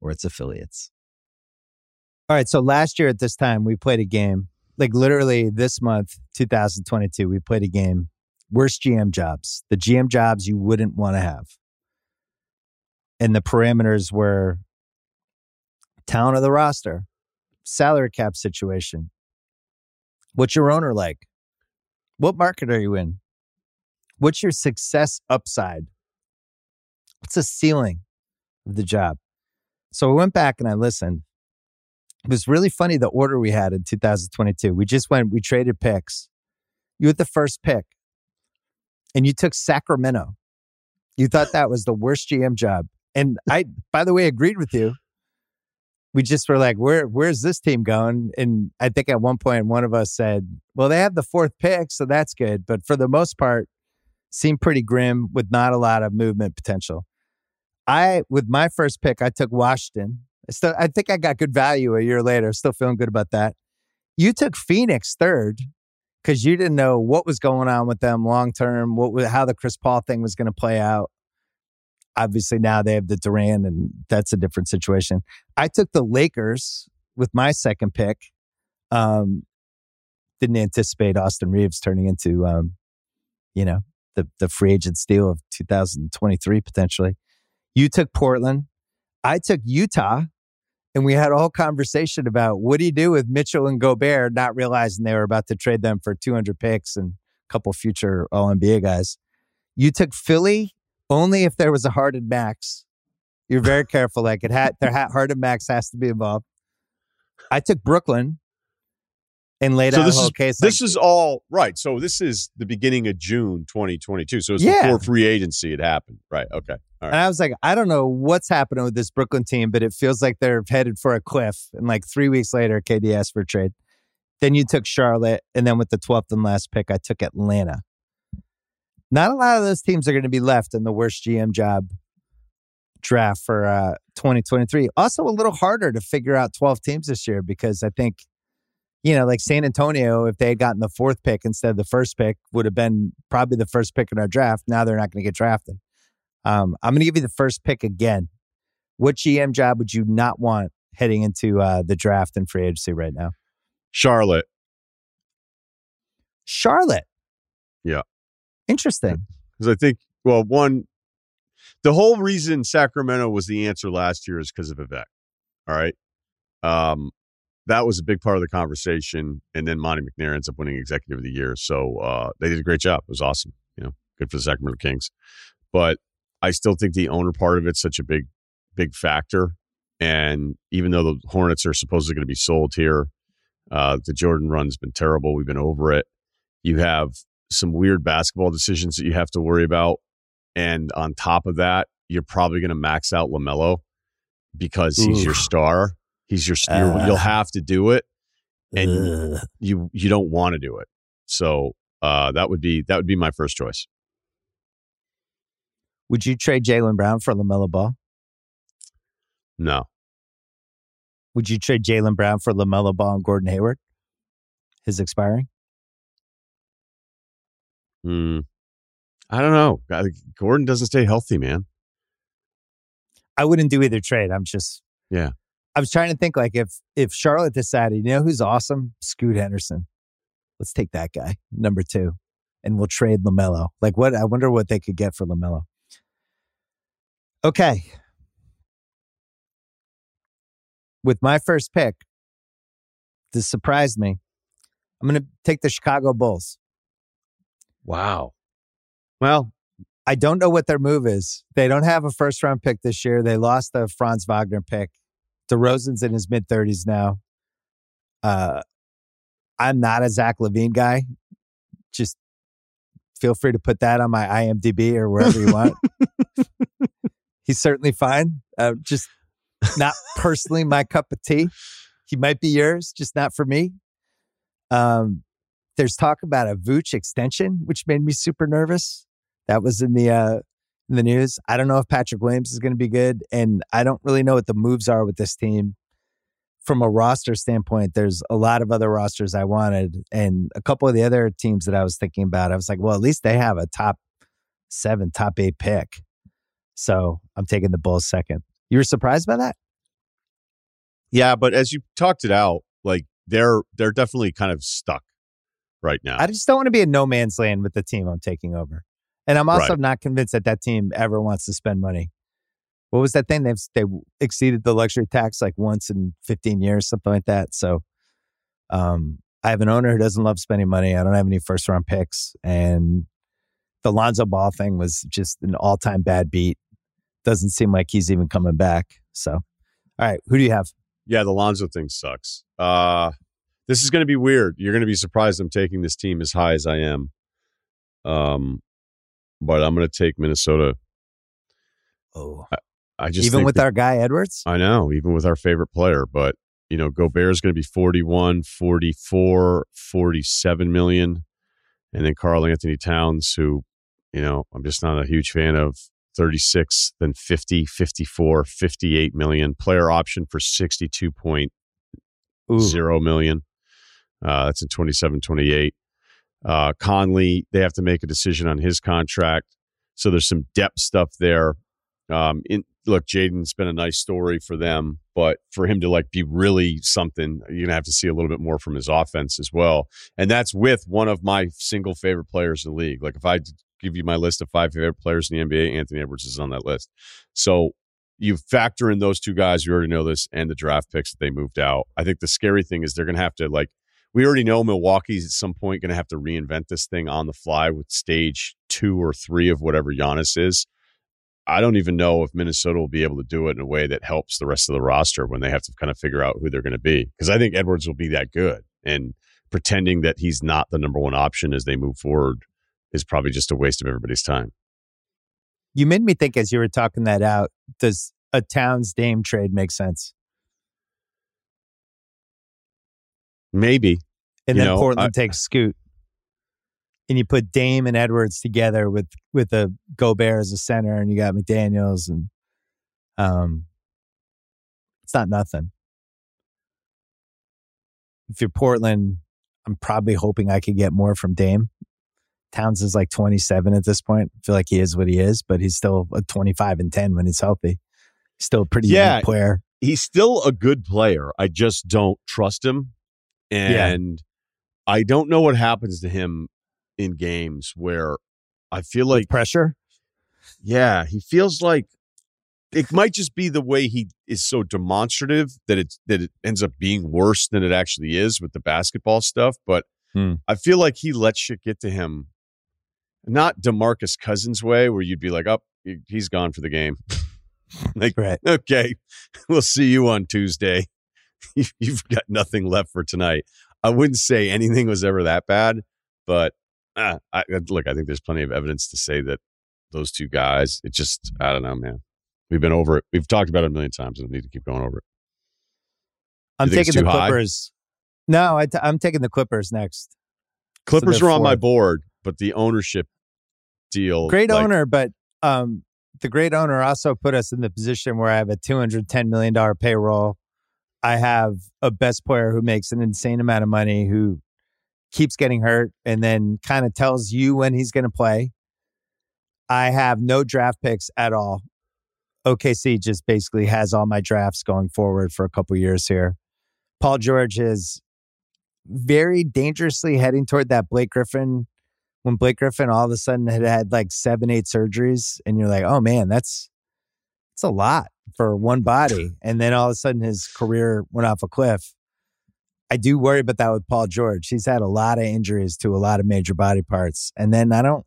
or its affiliates. All right. So last year at this time, we played a game. Like literally this month, 2022, we played a game. Worst GM jobs, the GM jobs you wouldn't want to have. And the parameters were talent of the roster, salary cap situation, what's your owner like? What market are you in? What's your success upside? What's the ceiling of the job? So I went back and I listened. It was really funny the order we had in 2022. We just went, we traded picks. You had the first pick and you took Sacramento. You thought that was the worst GM job. And I, by the way, agreed with you. We just were like, where, where's this team going? And I think at one point, one of us said, well, they have the fourth pick, so that's good. But for the most part, seemed pretty grim with not a lot of movement potential. I, with my first pick, I took Washington. I Still, I think I got good value a year later. Still feeling good about that. You took Phoenix third because you didn't know what was going on with them long term, what how the Chris Paul thing was going to play out. Obviously, now they have the Durant, and that's a different situation. I took the Lakers with my second pick. Um, didn't anticipate Austin Reaves turning into, um, you know, the the free agent steal of 2023 potentially. You took Portland. I took Utah, and we had a whole conversation about what do you do with Mitchell and Gobert, not realizing they were about to trade them for 200 picks and a couple future All NBA guys. You took Philly only if there was a Harden max. You're very careful. Like it had their Harden max has to be involved. I took Brooklyn and laid so out this whole is case. this like, is all right. So this is the beginning of June 2022. So it's Yeah. before free agency had happened. Right. Okay. All and. I was like, I don't know what's happening with this Brooklyn team, but it feels like they're headed for a cliff. And like three weeks later, KD asked for a trade. Then you took Charlotte, and then with the 12th and last pick, I took Atlanta. Not a lot of those teams are going to be left in the worst GM job draft for uh, 2023. Also, a little harder to figure out 12 teams this year because I think, you know, like San Antonio, if they had gotten the fourth pick instead of the first pick, would have been probably the first pick in our draft. Now they're not going to get drafted. Um, I'm going to give you the first pick again. What GM job would you not want heading into uh, the draft and free agency right now? Charlotte. Charlotte. Yeah. Interesting. Because I think, well, one, the whole reason Sacramento was the answer last year is because of Vivek. All right. Um, that was a big part of the conversation. And then Monte McNair ends up winning executive of the year. So uh, they did a great job. It was awesome. You know, good for the Sacramento Kings. But I still think the owner part of it's such a big, big factor. And even though the Hornets are supposedly going to be sold here, uh, the Jordan run's been terrible. We've been over it. You have some weird basketball decisions that you have to worry about. And on top of that, you're probably going to max out LaMelo because he's your star. He's your Uh. you'll have to do it and Ugh. you you don't want to do it. So uh, that would be that would be my first choice. Would you trade Jaylen Brown for LaMelo Ball? No. Would you trade Jaylen Brown for LaMelo Ball and Gordon Hayward? His expiring? Hmm. I don't know. Gordon doesn't stay healthy, man. I wouldn't do either trade. I'm just Yeah. I was trying to think like if if Charlotte decided, you know who's awesome? Scoot Henderson. Let's take that guy, number two. And we'll trade LaMelo. Like what I wonder what they could get for LaMelo. Okay. With my first pick, this surprised me. I'm gonna take the Chicago Bulls. Wow. Well, I don't know what their move is. They don't have a first round pick this year. They lost the Franz Wagner pick. DeRozan's in his mid 30s now. Uh, I'm not a Zach LaVine guy. Just feel free to put that on my IMDb or wherever you want. He's certainly fine. Uh, just not personally my cup of tea. He might be yours, just not for me. Um, there's talk about a Vooch extension, which made me super nervous. That was in the uh, in the news. I don't know if Patrick Williams is going to be good, and I don't really know what the moves are with this team. From a roster standpoint, there's a lot of other rosters I wanted, and a couple of the other teams that I was thinking about. I was like, well, at least they have a top seven, top eight pick. So I'm taking the Bulls second. You were surprised by that? yeah, but as you talked it out, like they're they're definitely kind of stuck right now. I just don't want to be in no man's land with the team I'm taking over. And I'm also Right. not convinced that that team ever wants to spend money. What was that thing? They've they exceeded the luxury tax like once in 15 years, something like that. So, um, I have an owner who doesn't love spending money. I don't have any first round picks, and the Lonzo Ball thing was just an all time bad beat. Doesn't seem like he's even coming back. So, all right, who do you have? Yeah, the Lonzo thing sucks. Uh this is going to be weird. You're going to be surprised I'm taking this team as high as I am. Um but I'm going to take Minnesota. Oh, I just even with that- our guy Edwards. I know, even with our favorite player, but you know, Gobert is going to be 41, 44, 47 million. And then Karl-Anthony Towns, who, you know, I'm just not a huge fan of 36, then 50, 54, 58 million. Player option for 62.0 million. Uh, that's in 27, 28. Uh, Conley, they have to make a decision on his contract. So there's some depth stuff there. Um, in look, Jaden's been a nice story for them, but for him to like be really something, you're gonna have to see a little bit more from his offense as well. And that's with one of my single favorite players in the league. Like if I give you my list of five favorite players in the NBA, Anthony Edwards is on that list. So you factor in those two guys, you already know this, and the draft picks that they moved out. I think the scary thing is they're gonna have to like we already know Milwaukee's at some point going to have to reinvent this thing on the fly with stage two or three of whatever Giannis is. I don't even know if Minnesota will be able to do it in a way that helps the rest of the roster when they have to kind of figure out who they're going to be. Because I think Edwards will be that good. And pretending that he's not the number one option as they move forward is probably just a waste of everybody's time. You made me think as you were talking that out, does a Towns Dame trade make sense? Maybe. And You then know, Portland I- takes Scoot. And you put Dame and Edwards together with with a Gobert as a center, and you got McDaniels, and um, it's not nothing. If you're Portland, I'm probably hoping I could get more from Dame. Towns is like 27 at this point. I feel like he is what he is, but he's still a 25 and 10 when he's healthy. Still a pretty Yeah. player. He's still a good player. I just don't trust him. Yeah. And I don't know what happens to him in games where I feel like Pressure. Yeah, he feels like it might just be the way he is so demonstrative that it's that it ends up being worse than it actually is with the basketball stuff. But Hmm. I feel like he lets shit get to him, not Demarcus Cousins way, where you'd be like, "Up, oh, he's gone for the game." like, Right. okay, we'll see you on Tuesday. You've got nothing left for tonight. I wouldn't say anything was ever that bad, but uh, I, look, I think there's plenty of evidence to say that those two guys, it just, I don't know, man. We've been over it. We've talked about it a million times and we need to keep going over it. I'm taking the too high? Clippers. No, I t- I'm taking the Clippers next. Clippers they're on my board, but the ownership deal. Great like, owner, but um, the great owner also put us in the position where I have a 210 million dollar payroll. I have a best player who makes an insane amount of money who keeps getting hurt and then kind of tells you when he's going to play. I have no draft picks at all. OKC just basically has all my drafts going forward for a couple years here. Paul George is very dangerously heading toward that Blake Griffin when Blake Griffin all of a sudden had had like seven, eight surgeries, and you're like, oh man, that's it's a lot for one body. And then all of a sudden his career went off a cliff. I do worry about that with Paul George. He's had a lot of injuries to a lot of major body parts. And then I don't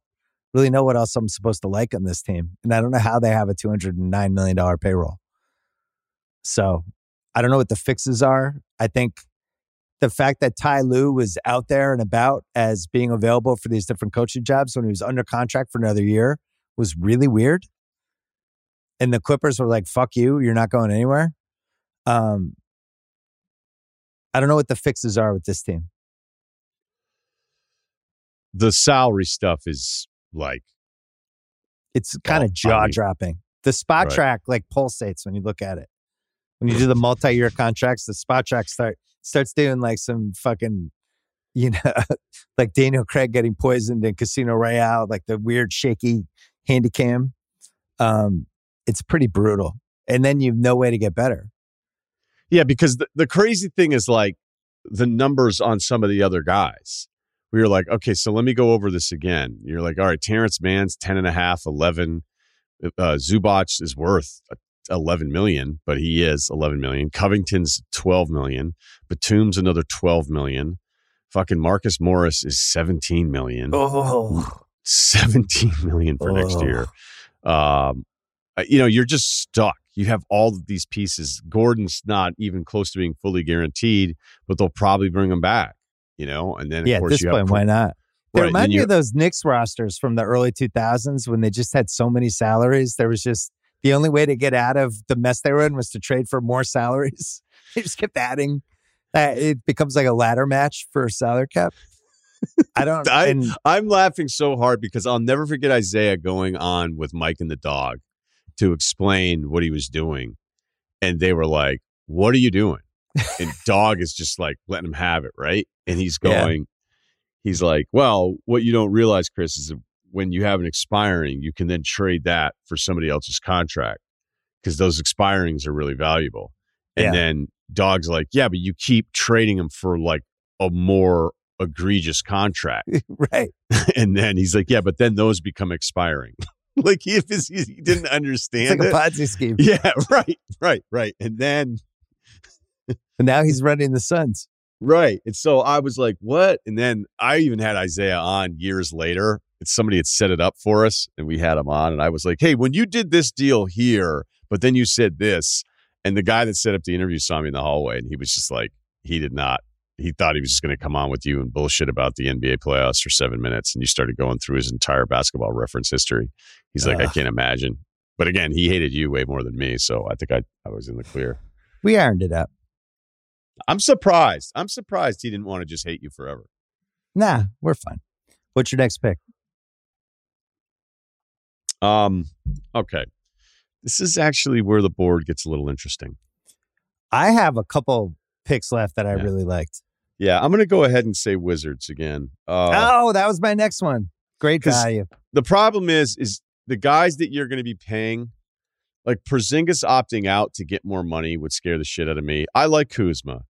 really know what else I'm supposed to like on this team. And I don't know how they have a $209 million payroll. So I don't know what the fixes are. I think the fact that Ty Lue was out there and about as being available for these different coaching jobs when he was under contract for another year was really weird. And the Clippers were like, fuck you, you're not going anywhere. Um, I don't know what the fixes are with this team. The salary stuff is like, It's kind of jaw dropping. The spot Right. track like pulsates when you look at it. When you do the multi year contracts, the Spotrac start starts doing like some fucking, you know, like Daniel Craig getting poisoned in Casino Royale, like the weird shaky handy cam. Um, it's pretty brutal. And then you've no way to get better. yeah, because the, the crazy thing is like the numbers on some of the other guys. We were like, okay, so let me go over this again. You're like, all right, Terance Mann's 10 and a half, 11. Uh, Zubac is worth 11 million, but he is 11 million. Covington's 12 million. Batum's another 12 million. Fucking Marcus Morris is 17 million. Oh, 17 million for next Oh. year. Um, uh, you know, you're just stuck. You have all of these pieces. Gordon's not even close to being fully guaranteed, but they'll probably bring him back. You know, and then of yeah, at this you point, have why not? They Right, remind me of those Knicks rosters from the early 2000s when they just had so many salaries. There was just the only way to get out of the mess they were in was to trade for more salaries. they just kept adding. Uh, it becomes like a ladder match for salary cap. I don't. I- and I'm laughing so hard because I'll never forget Isiah going on with Mike and the dog to explain what he was doing. And they were like, What are you doing? And dog is just like letting him have it, right? And he's Yeah. going, He's like, Well, what you don't realize, Chris, is that when you have an expiring, you can then trade that for somebody else's contract because those expirings are really valuable. And Yeah. then dog's like, Yeah, but you keep trading them for like a more egregious contract. right, And then he's like, yeah, but then those become expiring. like he, if he he didn't it's understand like a. Ponzi scheme. Yeah, right, right, right. And then And now he's running the Suns. Right. And so I was like, what? And then I even had Isiah on years later. Somebody had set it up for us and we had him on. And I was like, hey, when you did this deal here, but then you said this. And the guy that set up the interview saw me in the hallway and he was just like, he did not. He thought he was just going to come on with you and bullshit about the NBA playoffs for seven minutes. And you started going through his entire basketball reference history. He's like, I can't imagine. But again, he hated you way more than me. So I think I, I was in the clear. We ironed it up. I'm surprised. I'm surprised he didn't want to just hate you forever. Nah, we're fine. What's your next pick? Um, okay. This is actually where the board gets a little interesting. I have a couple picks left that I Yeah. really liked. Yeah, I'm going to go ahead and say Wizards again. Uh, oh, that was my next one. Great value. The problem is, is the guys that you're going to be paying, like Porzingis opting out to get more money would scare the shit out of me. I like Kuzma.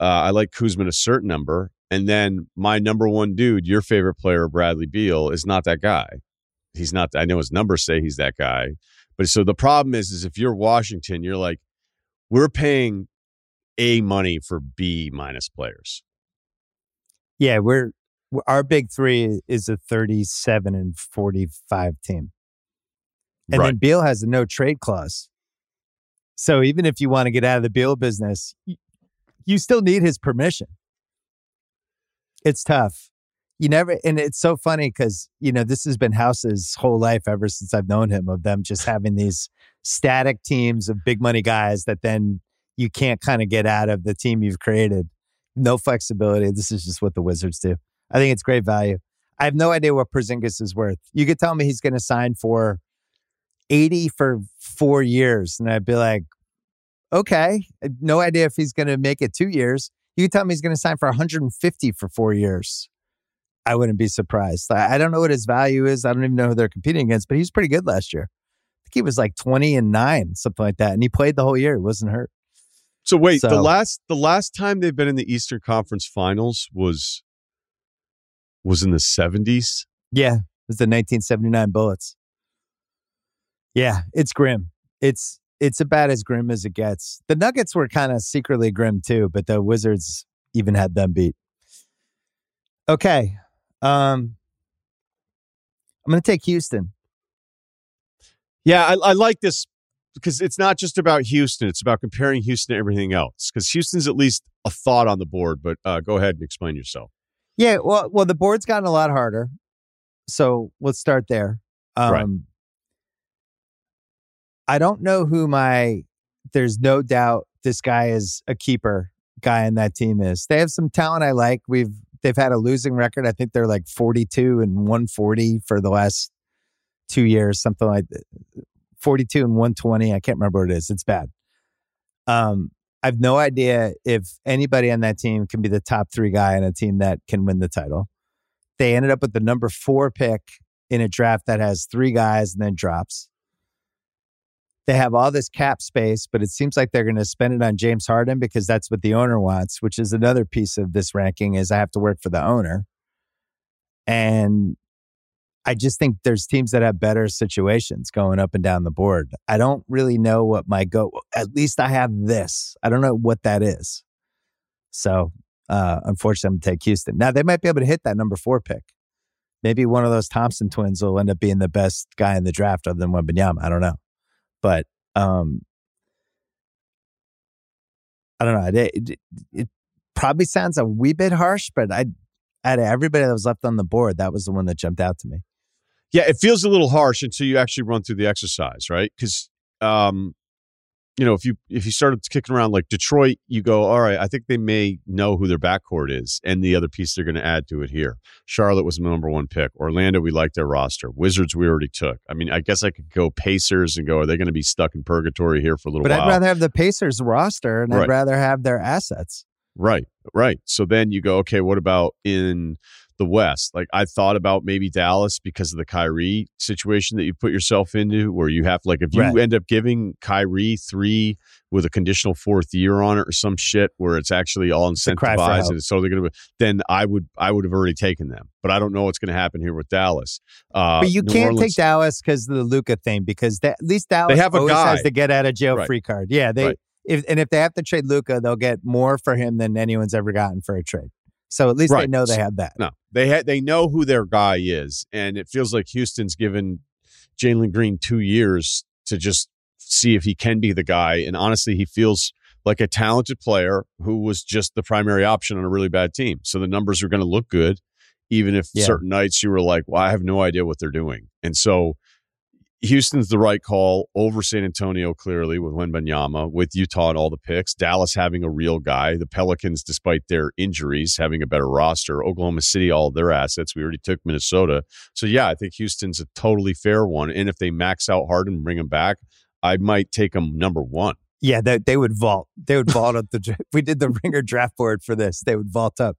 Uh, I like Kuzma a certain number, and then my number one dude, your favorite player, Bradley Beal, is not that guy. He's not. I know his numbers say he's that guy, but so the problem is, is if you're Washington, you're like, we're paying A money for B minus players. Yeah, we're our big three is a 37 and 45 team. And right. then Beal has a no trade clause. So even if you want to get out of the Beal business, you still need his permission. It's tough. You never, and it's so funny because, you know, this has been House's whole life ever since I've known him of them just having these static teams of big money guys that then you can't kind of get out of the team you've created. No flexibility. This is just what the Wizards do. I think it's great value. I have no idea what Porzingis is worth. You could tell me he's going to sign for 80 for four years. And I'd be like, okay, no idea if he's going to make it two years. You could tell me he's going to sign for 150 for four years. I wouldn't be surprised. I don't know what his value is. I don't even know who they're competing against, but he was pretty good last year. I think he was like 20 and nine, something like that. And he played the whole year. He wasn't hurt. So wait, the last the last time they've been in the Eastern Conference Finals was was in the seventies. Yeah, it was the 1979 Bullets. Yeah, it's grim. It's it's about as grim as it gets. The Nuggets were kind of secretly grim too, but the Wizards even had them beat. Okay. Um I'm going to take Houston. Yeah, I, I like this because it's not just about Houston; it's about comparing Houston to everything else. Because Houston's at least a thought on the board. But uh, go ahead and explain yourself. Yeah, well, well, the board's gotten a lot harder. So let's start there. Um, Right. I don't know who my. There's no doubt this guy is a keeper guy in that team is. They have some talent I like. We've they've had a losing record. I think they're like 42 and 140 for the last two years, something like that. 42 and 120. I can't remember what it is. It's bad. Um, I have no idea if anybody on that team can be the top three guy on a team that can win the title. They ended up with the number four pick in a draft that has three guys and then drops. They have all this cap space, but it seems like they're going to spend it on James Harden because that's what the owner wants, which is another piece of this ranking is I have to work for the owner. And I just think there's teams that have better situations going up and down the board. I don't really know what my go. At least I have this. I don't know what that is. So, uh, unfortunately, I'm gonna take Houston. Now they might be able to hit that number four pick. Maybe one of those Thompson twins will end up being the best guy in the draft other than Wembanyama. I don't know, but um, I don't know. It, it, it probably sounds a wee bit harsh, but I, out of everybody that was left on the board, that was the one that jumped out to me. Yeah, it feels a little harsh until you actually run through the exercise, right? Because, um, you know, if you if you started kicking around like Detroit, you go, all right, I think they may know who their backcourt is and the other piece they're going to add to it here. Charlotte was the number one pick. Orlando, we like their roster. Wizards, we already took. I mean, I guess I could go Pacers and go, are they going to be stuck in purgatory here for a little But while? I'd rather have the Pacers roster and Right. I'd rather have their assets. Right, right. So then you go, okay, what about in the West? Like I thought about maybe Dallas because of the Kyrie situation that you put yourself into, where you have like if you Right. end up giving Kyrie three with a conditional fourth year on it or some shit where it's actually all incentivized and it's totally going to, then I would I would have already taken them. But I don't know what's going to happen here with Dallas. Uh, But you New can't Orleans- take Dallas because of the Luka thing because that, at least Dallas they have a always guy. has the get out of jail Right. free card. Yeah, they Right. if and if they have to trade Luka, they'll get more for him than anyone's ever gotten for a trade. So at least they know they have that. No, they ha- they know who their guy is, and it feels like Houston's given Jalen Green two years to just see if he can be the guy. And honestly, he feels like a talented player who was just the primary option on a really bad team. So the numbers are going to look good, even if Yeah. certain nights you were like, "Well, I have no idea what they're doing." And so Houston's the right call over San Antonio, clearly, with Wembanyama, with Utah and all the picks. Dallas having a real guy. The Pelicans, despite their injuries, having a better roster. Oklahoma City, all their assets. We already took Minnesota. So, yeah, I think Houston's a totally fair one. And if they max out Harden and bring him back, I might take him number one. Yeah, they, they would vault. They would vault up the. we did the ringer draft board for this, they would vault up.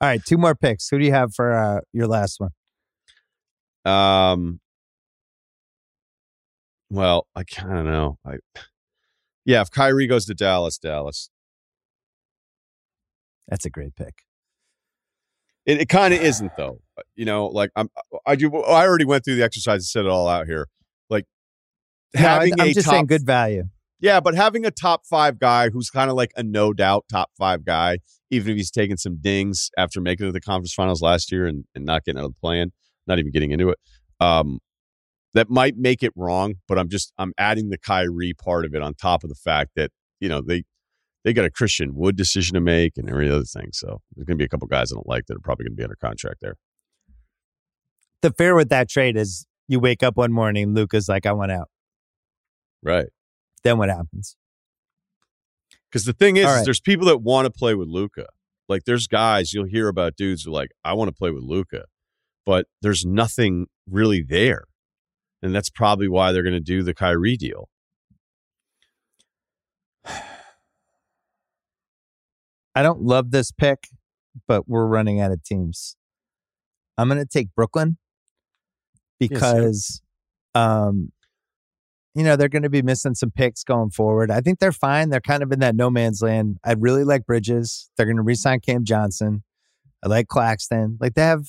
All right, two more picks. Who do you have for uh, your last one? Um, well, I kind of know. I, yeah, if Kyrie goes to Dallas, Dallas. That's a great pick. It, it kind of isn't though. You know, like I'm. I do. I already went through the exercise and said it all out here. Like No, I, having I'm a just top, saying good value. yeah, but having a top five guy who's kind of like a no doubt top five guy, even if he's taking some dings after making it to the conference finals last year and, and not getting out of the plan, not even getting into it. Um, that might make it wrong, but I'm just I'm adding the Kyrie part of it on top of the fact that you know they they got a Christian Wood decision to make and every other thing. So there's going to be a couple guys I don't like that are probably going to be under contract there. The fear with that trade is you wake up one morning, Luka's like, I want out. Right. Then what happens? Because the thing is, All is there's people that want to play with Luka. Like there's guys you'll hear about dudes who are like, I want to play with Luka, but there's nothing really there. And that's probably why they're going to do the Kyrie deal. I don't love this pick, but we're running out of teams. I'm going to take Brooklyn because, um, you know, they're going to be missing some picks going forward. I think they're fine. They're kind of in that no man's land. I really like Bridges. They're going to resign Cam Johnson. I like Claxton. Like they have,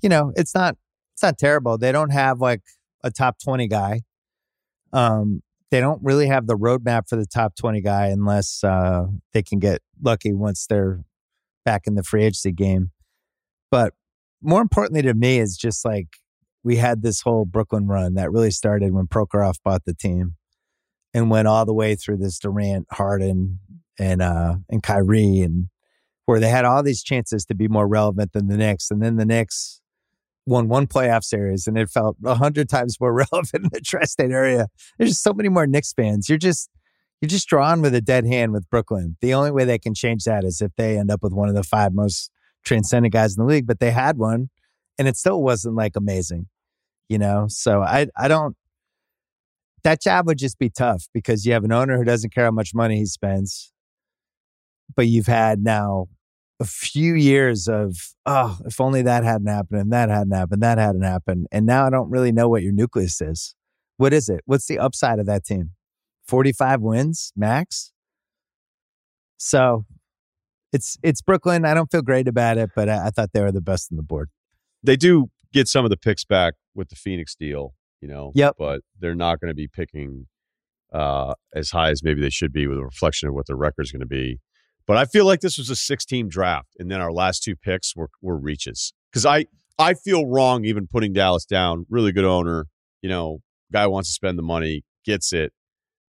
you know, it's not it's not terrible. They don't have like a top 20 guy. Um, they don't really have the roadmap for the top 20 guy unless uh, they can get lucky once they're back in the free agency game. But more importantly to me is just like we had this whole Brooklyn run that really started when Prokhorov bought the team and went all the way through this Durant, Harden, and uh and Kyrie and where they had all these chances to be more relevant than the Knicks. And then the Knicks won one playoff series and it felt a hundred times more relevant in the tri-state area. There's just so many more Knicks fans. You're just you're just drawn with a dead hand with Brooklyn. The only way they can change that is if they end up with one of the five most transcendent guys in the league, but they had one and it still wasn't like amazing, you know? So I I don't that job would just be tough because you have an owner who doesn't care how much money he spends, but you've had now a few years of oh, if only that hadn't happened and that hadn't happened, that hadn't happened, and now I don't really know what your nucleus is. What is it? What's the upside of that team? Forty-five wins max. So, it's it's Brooklyn. I don't feel great about it, but I, I thought they were the best on the board. They do get some of the picks back with the Phoenix deal, you know. Yep. But they're not going to be picking uh, as high as maybe they should be with a reflection of what their record's going to be. But I feel like this was a six-team draft, and then our last two picks were were reaches. Because I I feel wrong even putting Dallas down. Really good owner, you know, guy wants to spend the money, gets it,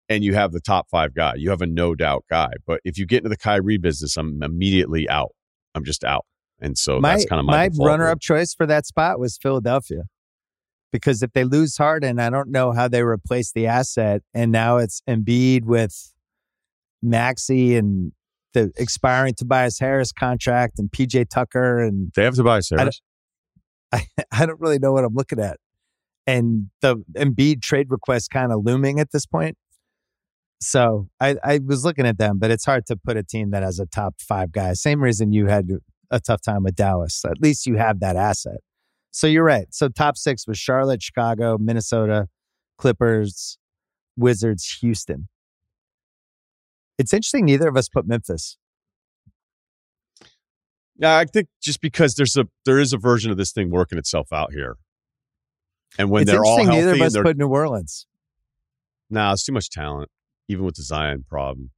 and you have the top five guy. You have a no doubt guy. But if you get into the Kyrie business, I'm immediately out. I'm just out. And so my that's kind of my, my runner-up choice for that spot was Philadelphia, because if they lose Harden, I don't know how they replace the asset, and now it's Embiid with Maxey and the expiring Tobias Harris contract and PJ Tucker, and They have Tobias don't- Harris. I, I don't really know what I'm looking at, and the Embiid trade request kind of looming at this point. So I, I was looking at them, but it's hard to put a team that has a top five guy. Same reason you had a tough time with Dallas. At least you have that asset. So you're right. So top six was Charlotte, Chicago, Minnesota, Clippers, Wizards, Houston. It's interesting. Neither of us put Memphis. Yeah, I think just because there's a there is a version of this thing working itself out here, and when it's they're all healthy, Neither of us put New Orleans. nah, it's too much talent, even with the Zion problem.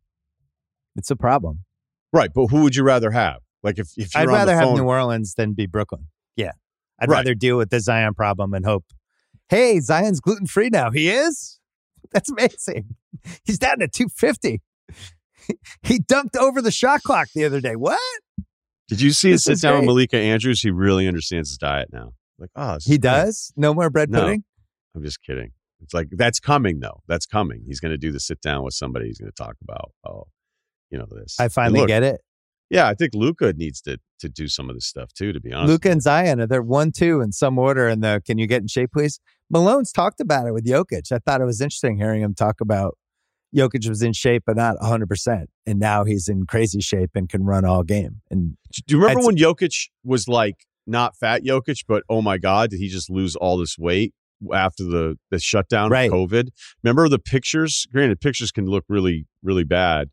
It's a problem. Right, but who would you rather have? Like if if you're I'd rather the have New Orleans than be Brooklyn. Yeah. I'd Right. rather deal with the Zion problem and hope, hey, Zion's gluten free now. He is? That's amazing. He's down to 250. He dunked over the shot clock the other day. What? Did you see his This sit down with. Malika Andrews? He really understands his diet now. Like, oh, He does? No more bread No. pudding? I'm just kidding. It's like that's coming though. That's coming. He's going to do the sit down with somebody. He's going to talk about oh, you know this. I finally look, get it. Yeah, I think Luka needs to to do some of this stuff too. To be honest, Luka and Zion, are they're one, two in some order. And the can you get in shape, please? Malone's talked about it with Jokic. I thought it was interesting hearing him talk about Jokic was in shape, but not 100%. And now he's in crazy shape and can run all game. And Do you remember when Jokic was like not fat Jokic, but oh my god, did he just lose all this weight after the the shutdown Right. of COVID? Remember the pictures? Granted, pictures can look really really bad,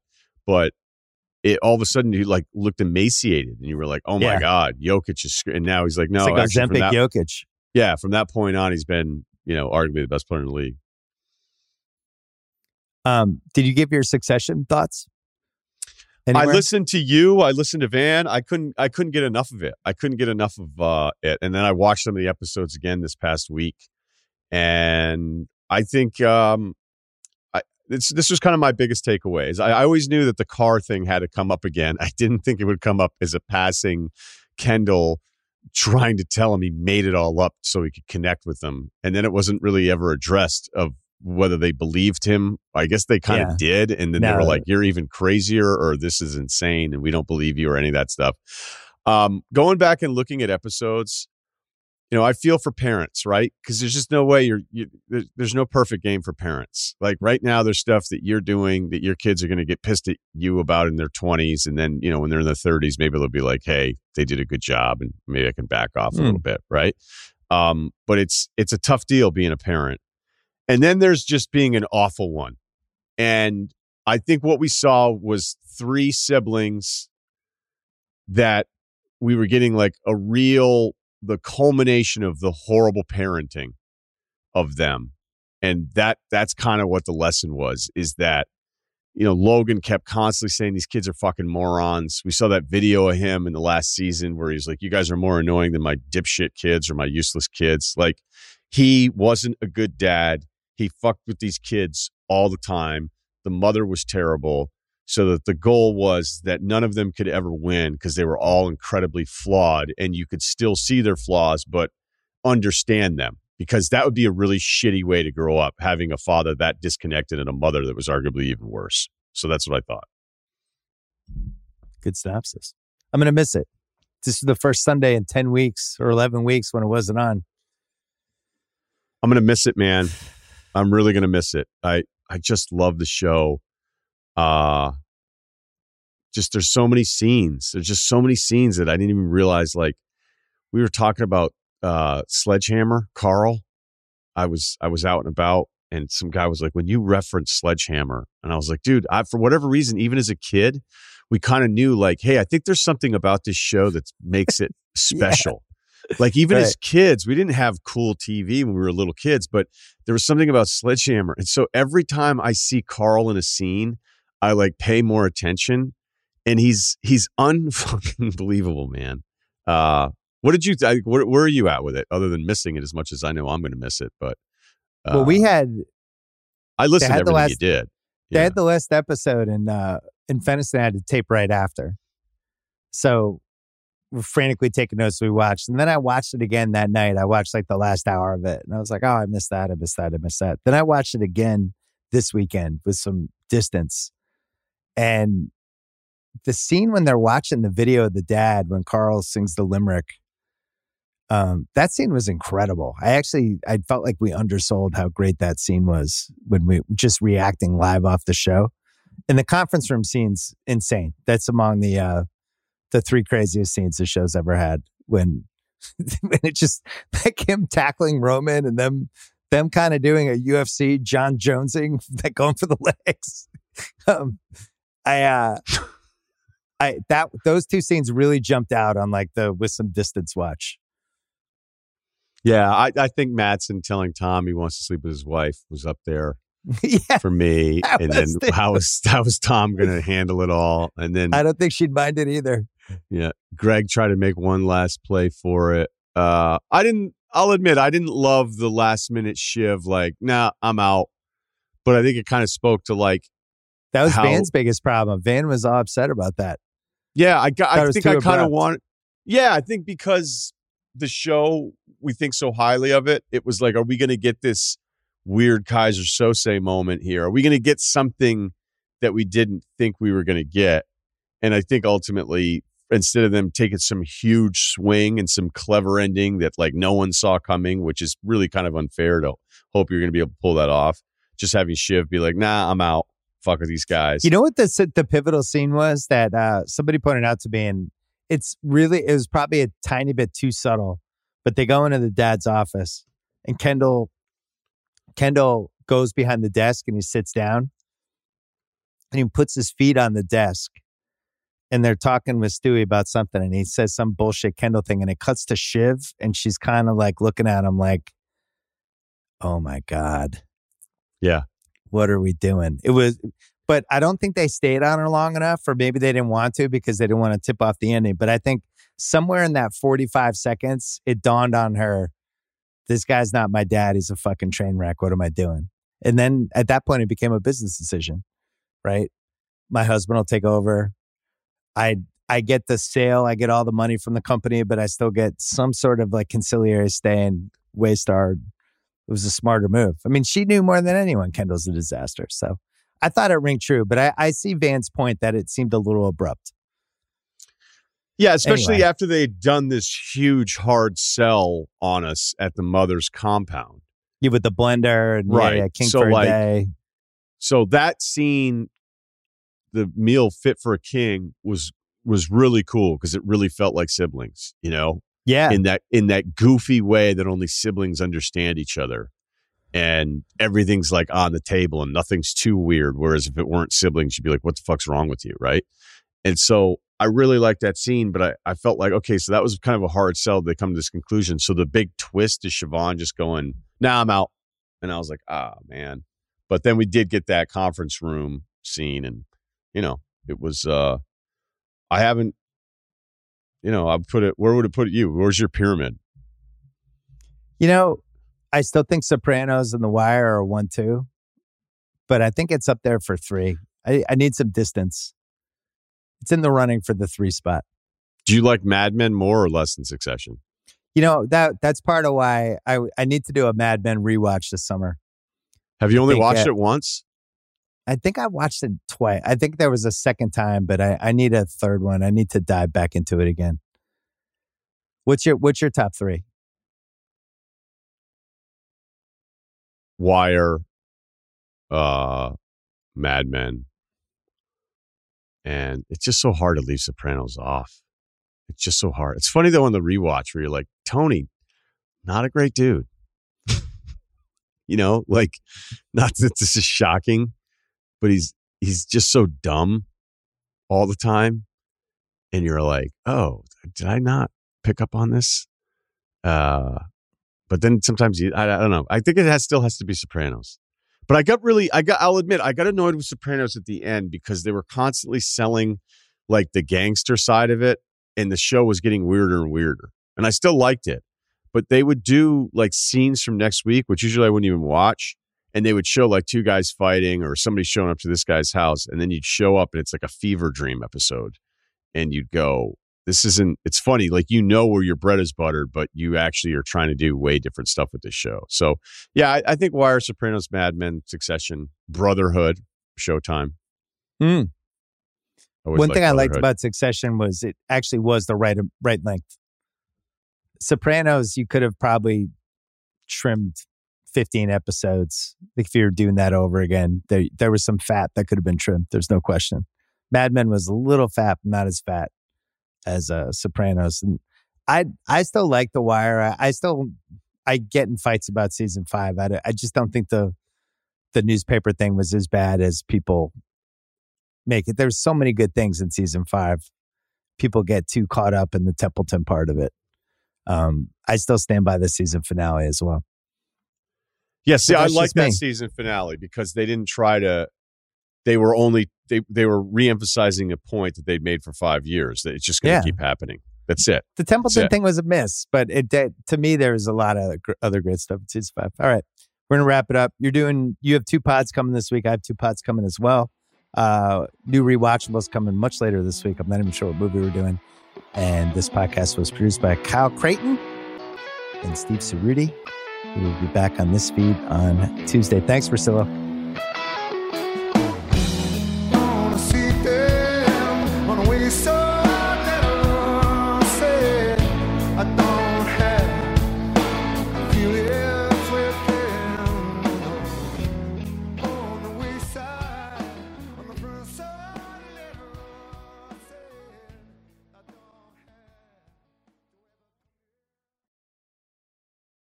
but it all of a sudden you like looked emaciated, and you were like, oh my Yeah. god, Jokic is. And now he's like, no, it's like actually, Ozempic that, Jokic. yeah, from that point on, he's been you know arguably the best player in the league. Um, did you give your succession thoughts? I listened to you. I listened to Van. I couldn't. I couldn't get enough of it. I couldn't get enough of uh, it. And then I watched some of the episodes again this past week, and I think um, I, this this was kind of my biggest takeaway. Is I, I always knew that the car thing had to come up again. I didn't think it would come up as a passing Kendall trying to tell him he made it all up so he could connect with them, and then it wasn't really ever addressed of whether they believed him. I guess they kind Yeah. of did, and then they were like, "You're even crazier," or "This is insane," and we don't believe you, or any of that stuff. Um, going back and looking at episodes, you know, I feel for parents, right? Because there's just no way you're. You, there's, there's no perfect game for parents. Like right now, there's stuff that you're doing that your kids are going to get pissed at you about in their 20s, and then you know when they're in their 30s, maybe they'll be like, "Hey, they did a good job, and maybe I can back off a Hmm. little bit," right? Um, but it's it's a tough deal being a parent, and then there's just being an awful one, and I think what we saw was three siblings that we were getting like a real the culmination of the horrible parenting of them. And that that's kind of what the lesson was is that you know logan kept constantly saying these kids are fucking morons. We saw that video of him in the last season where he's like you guys are more annoying than my dipshit kids or my useless kids. Like he wasn't a good dad he fucked with these kids all the time the mother was terrible so that the goal was that none of them could ever win because they were all incredibly flawed and you could still see their flaws but understand them because that would be a really shitty way to grow up having a father that disconnected and a mother that was arguably even worse so that's what i thought Good synopsis. I'm going to miss it. This is the first Sunday in 10 weeks or 11 weeks when it wasn't on. i'm gonna miss it man i'm really gonna miss it. I i just love the show. Uh just there's so many scenes. There's just so many scenes that i didn't even realize like we were talking about uh sledgehammer carl. I was i was out and about and some guy was like when you reference sledgehammer and i was like dude I, for whatever reason even as a kid we kind of knew like hey i think there's something about this show that makes it special like even as kids we didn't have cool tv when we were little kids but there was something about sledgehammer. And so every time i see carl in a scene i like pay more attention. And he's he's unfucking believable man. Uh what did you th- where, where are you at with it other than missing it as much as i know i'm going to miss it but uh, well, we had i listened to had the everything you last- did. they had the last episode and uh in Feniston had to tape right after. So frantically taking notes we watched. And then I watched it again that night. I watched like the last hour of it. And I was like, oh, I missed that. I missed that. I missed that. Then I watched it again this weekend with some distance. And the scene when they're watching the video of the dad when Carl sings the limerick, um, that scene was incredible. I actually I felt like we undersold how great that scene was when we just reacting live off the show. And the conference room scene's insane. That's among the uh the three craziest scenes the show's ever had. When when it just like him tackling Roman and them them kind of doing a UFC Jon Jonesing, like going for the legs. um, I uh I that those two scenes really jumped out on like the with some distance watch. Yeah, I, I think Matsson telling Tom he wants to sleep with his wife was up there. yeah, for me. And then the- how was how was Tom going to handle it all? And then I don't think she'd mind it either. Yeah, Greg tried to make one last play for it. Uh, I didn't. I'll admit I didn't love the last minute shiv. Like, nah, I'm out. But I think it kind of spoke to like, That was How- Van's biggest problem. Van was all upset about that. yeah, I got. I think I kind of want. Yeah, I think because the show we think so highly of it, it was like, are we going to get this weird Keyser Söze moment here? Are we going to get something that we didn't think we were going to get? And I think ultimately, instead of them taking some huge swing and some clever ending that like no one saw coming, which is really kind of unfair to hope you're going to be able to pull that off, just having Shiv be like, nah, I'm out. Fuck with these guys. You know what the the pivotal scene was that uh, somebody pointed out to me, and it's really it was probably a tiny bit too subtle. But they go into the dad's office, and Kendall Kendall goes behind the desk and he sits down, and he puts his feet on the desk, and they're talking with Stewie about something, and he says some bullshit Kendall thing, and it cuts to Shiv, and she's kind of like looking at him like, "Oh my god." Yeah. what are we doing? It was, but I don't think they stayed on her long enough, or maybe they didn't want to because they didn't want to tip off the ending. But I think somewhere in that 45 seconds, it dawned on her this guy's not my dad. He's a fucking train wreck. What am I doing? And then at that point, it became a business decision, right? My husband will take over. I I get the sale, I get all the money from the company, but I still get some sort of like conciliary stay and Waystar. It was a smarter move. I mean, she knew more than anyone Kendall's a disaster. So I thought it rang true, but I, I see Van's point that it seemed a little abrupt. Yeah, especially Anyway. after they'd done this huge hard sell on us at the mother's compound. You with the blender and yeah, Right. yeah, King So, for like, day. So that scene, the meal fit for a king, was was really cool because it really felt like siblings, you know, Yeah. in that in that goofy way that only siblings understand each other. And everything's like on the table and nothing's too weird. Whereas if it weren't siblings, you'd be like, what the fuck's wrong with you? Right. And so I really liked that scene, but I, I felt like, okay, so that was kind of a hard sell. to come to this conclusion. So the big twist is Siobhan just going, nah, I'm out. And I was like, ah, man. But then we did get that conference room scene and, you know, it was, uh, I haven't, you know, I put it, where would it put you? Where's your pyramid? You know, I still think Sopranos and The Wire are one, two, but I think it's up there for three. I, I need some distance. It's in the running for the three spot. Do you like Mad Men more or less than Succession? You know that that's part of why I I need to do a Mad Men rewatch this summer. Have you only watched uh, it once? I think I watched it twice. I think there was a second time, but I, I need a third one. I need to dive back into it again. What's your What's your top three? Wire, uh, Mad Men, and it's just so hard to leave Sopranos off. It's just so hard. It's funny though on the rewatch where you're like, Tony, not a great dude. you know, like not that this is shocking, but he's he's just so dumb all the time. And you're like, oh, did I not pick up on this? Uh but then sometimes you, I, I don't know. I think it has still has to be Sopranos. But I got really, I got, I'll admit, I got annoyed with Sopranos at the end because they were constantly selling like the gangster side of it, and the show was getting weirder and weirder. And I still liked it, but they would do like scenes from next week, which usually I wouldn't even watch, and they would show like two guys fighting or somebody showing up to this guy's house, and then you'd show up and it's like a fever dream episode, and you'd go, this isn't it's funny like you know where your bread is buttered but you actually are trying to do way different stuff with this show so yeah i, I think wire sopranos mad men succession brotherhood showtime Hmm. One thing I liked about Succession was it actually was the right right length. Sopranos, you could have probably trimmed 15 episodes if you were doing that over again. There, there was some fat that could have been trimmed. There's no question. Mad Men was a little fat, not as fat as uh, Sopranos. And I, I still like The Wire. I, I still, I get in fights about season five. I, I just don't think the, the newspaper thing was as bad as people make it. There's so many good things in season five. People get too caught up in the Templeton part of it. Um, I still stand by the season finale as well. Yeah, see, I like that me. season finale because they didn't try to. They were only they they were reemphasizing a point that they'd made for five years. That it's just going to Yeah. keep happening. That's it. The Templeton it. thing was a miss, but it did, to me there was a lot of other great stuff in season five. All right, we're gonna wrap it up. You're doing. You have two pods coming this week. I have two pods coming as well. Uh, new rewatchables coming much later this week. I'm not even sure what movie we're doing. And this podcast was produced by Kyle Crichton and Steve Cerruti. We will be back on this feed on Tuesday. Thanks, Russillo.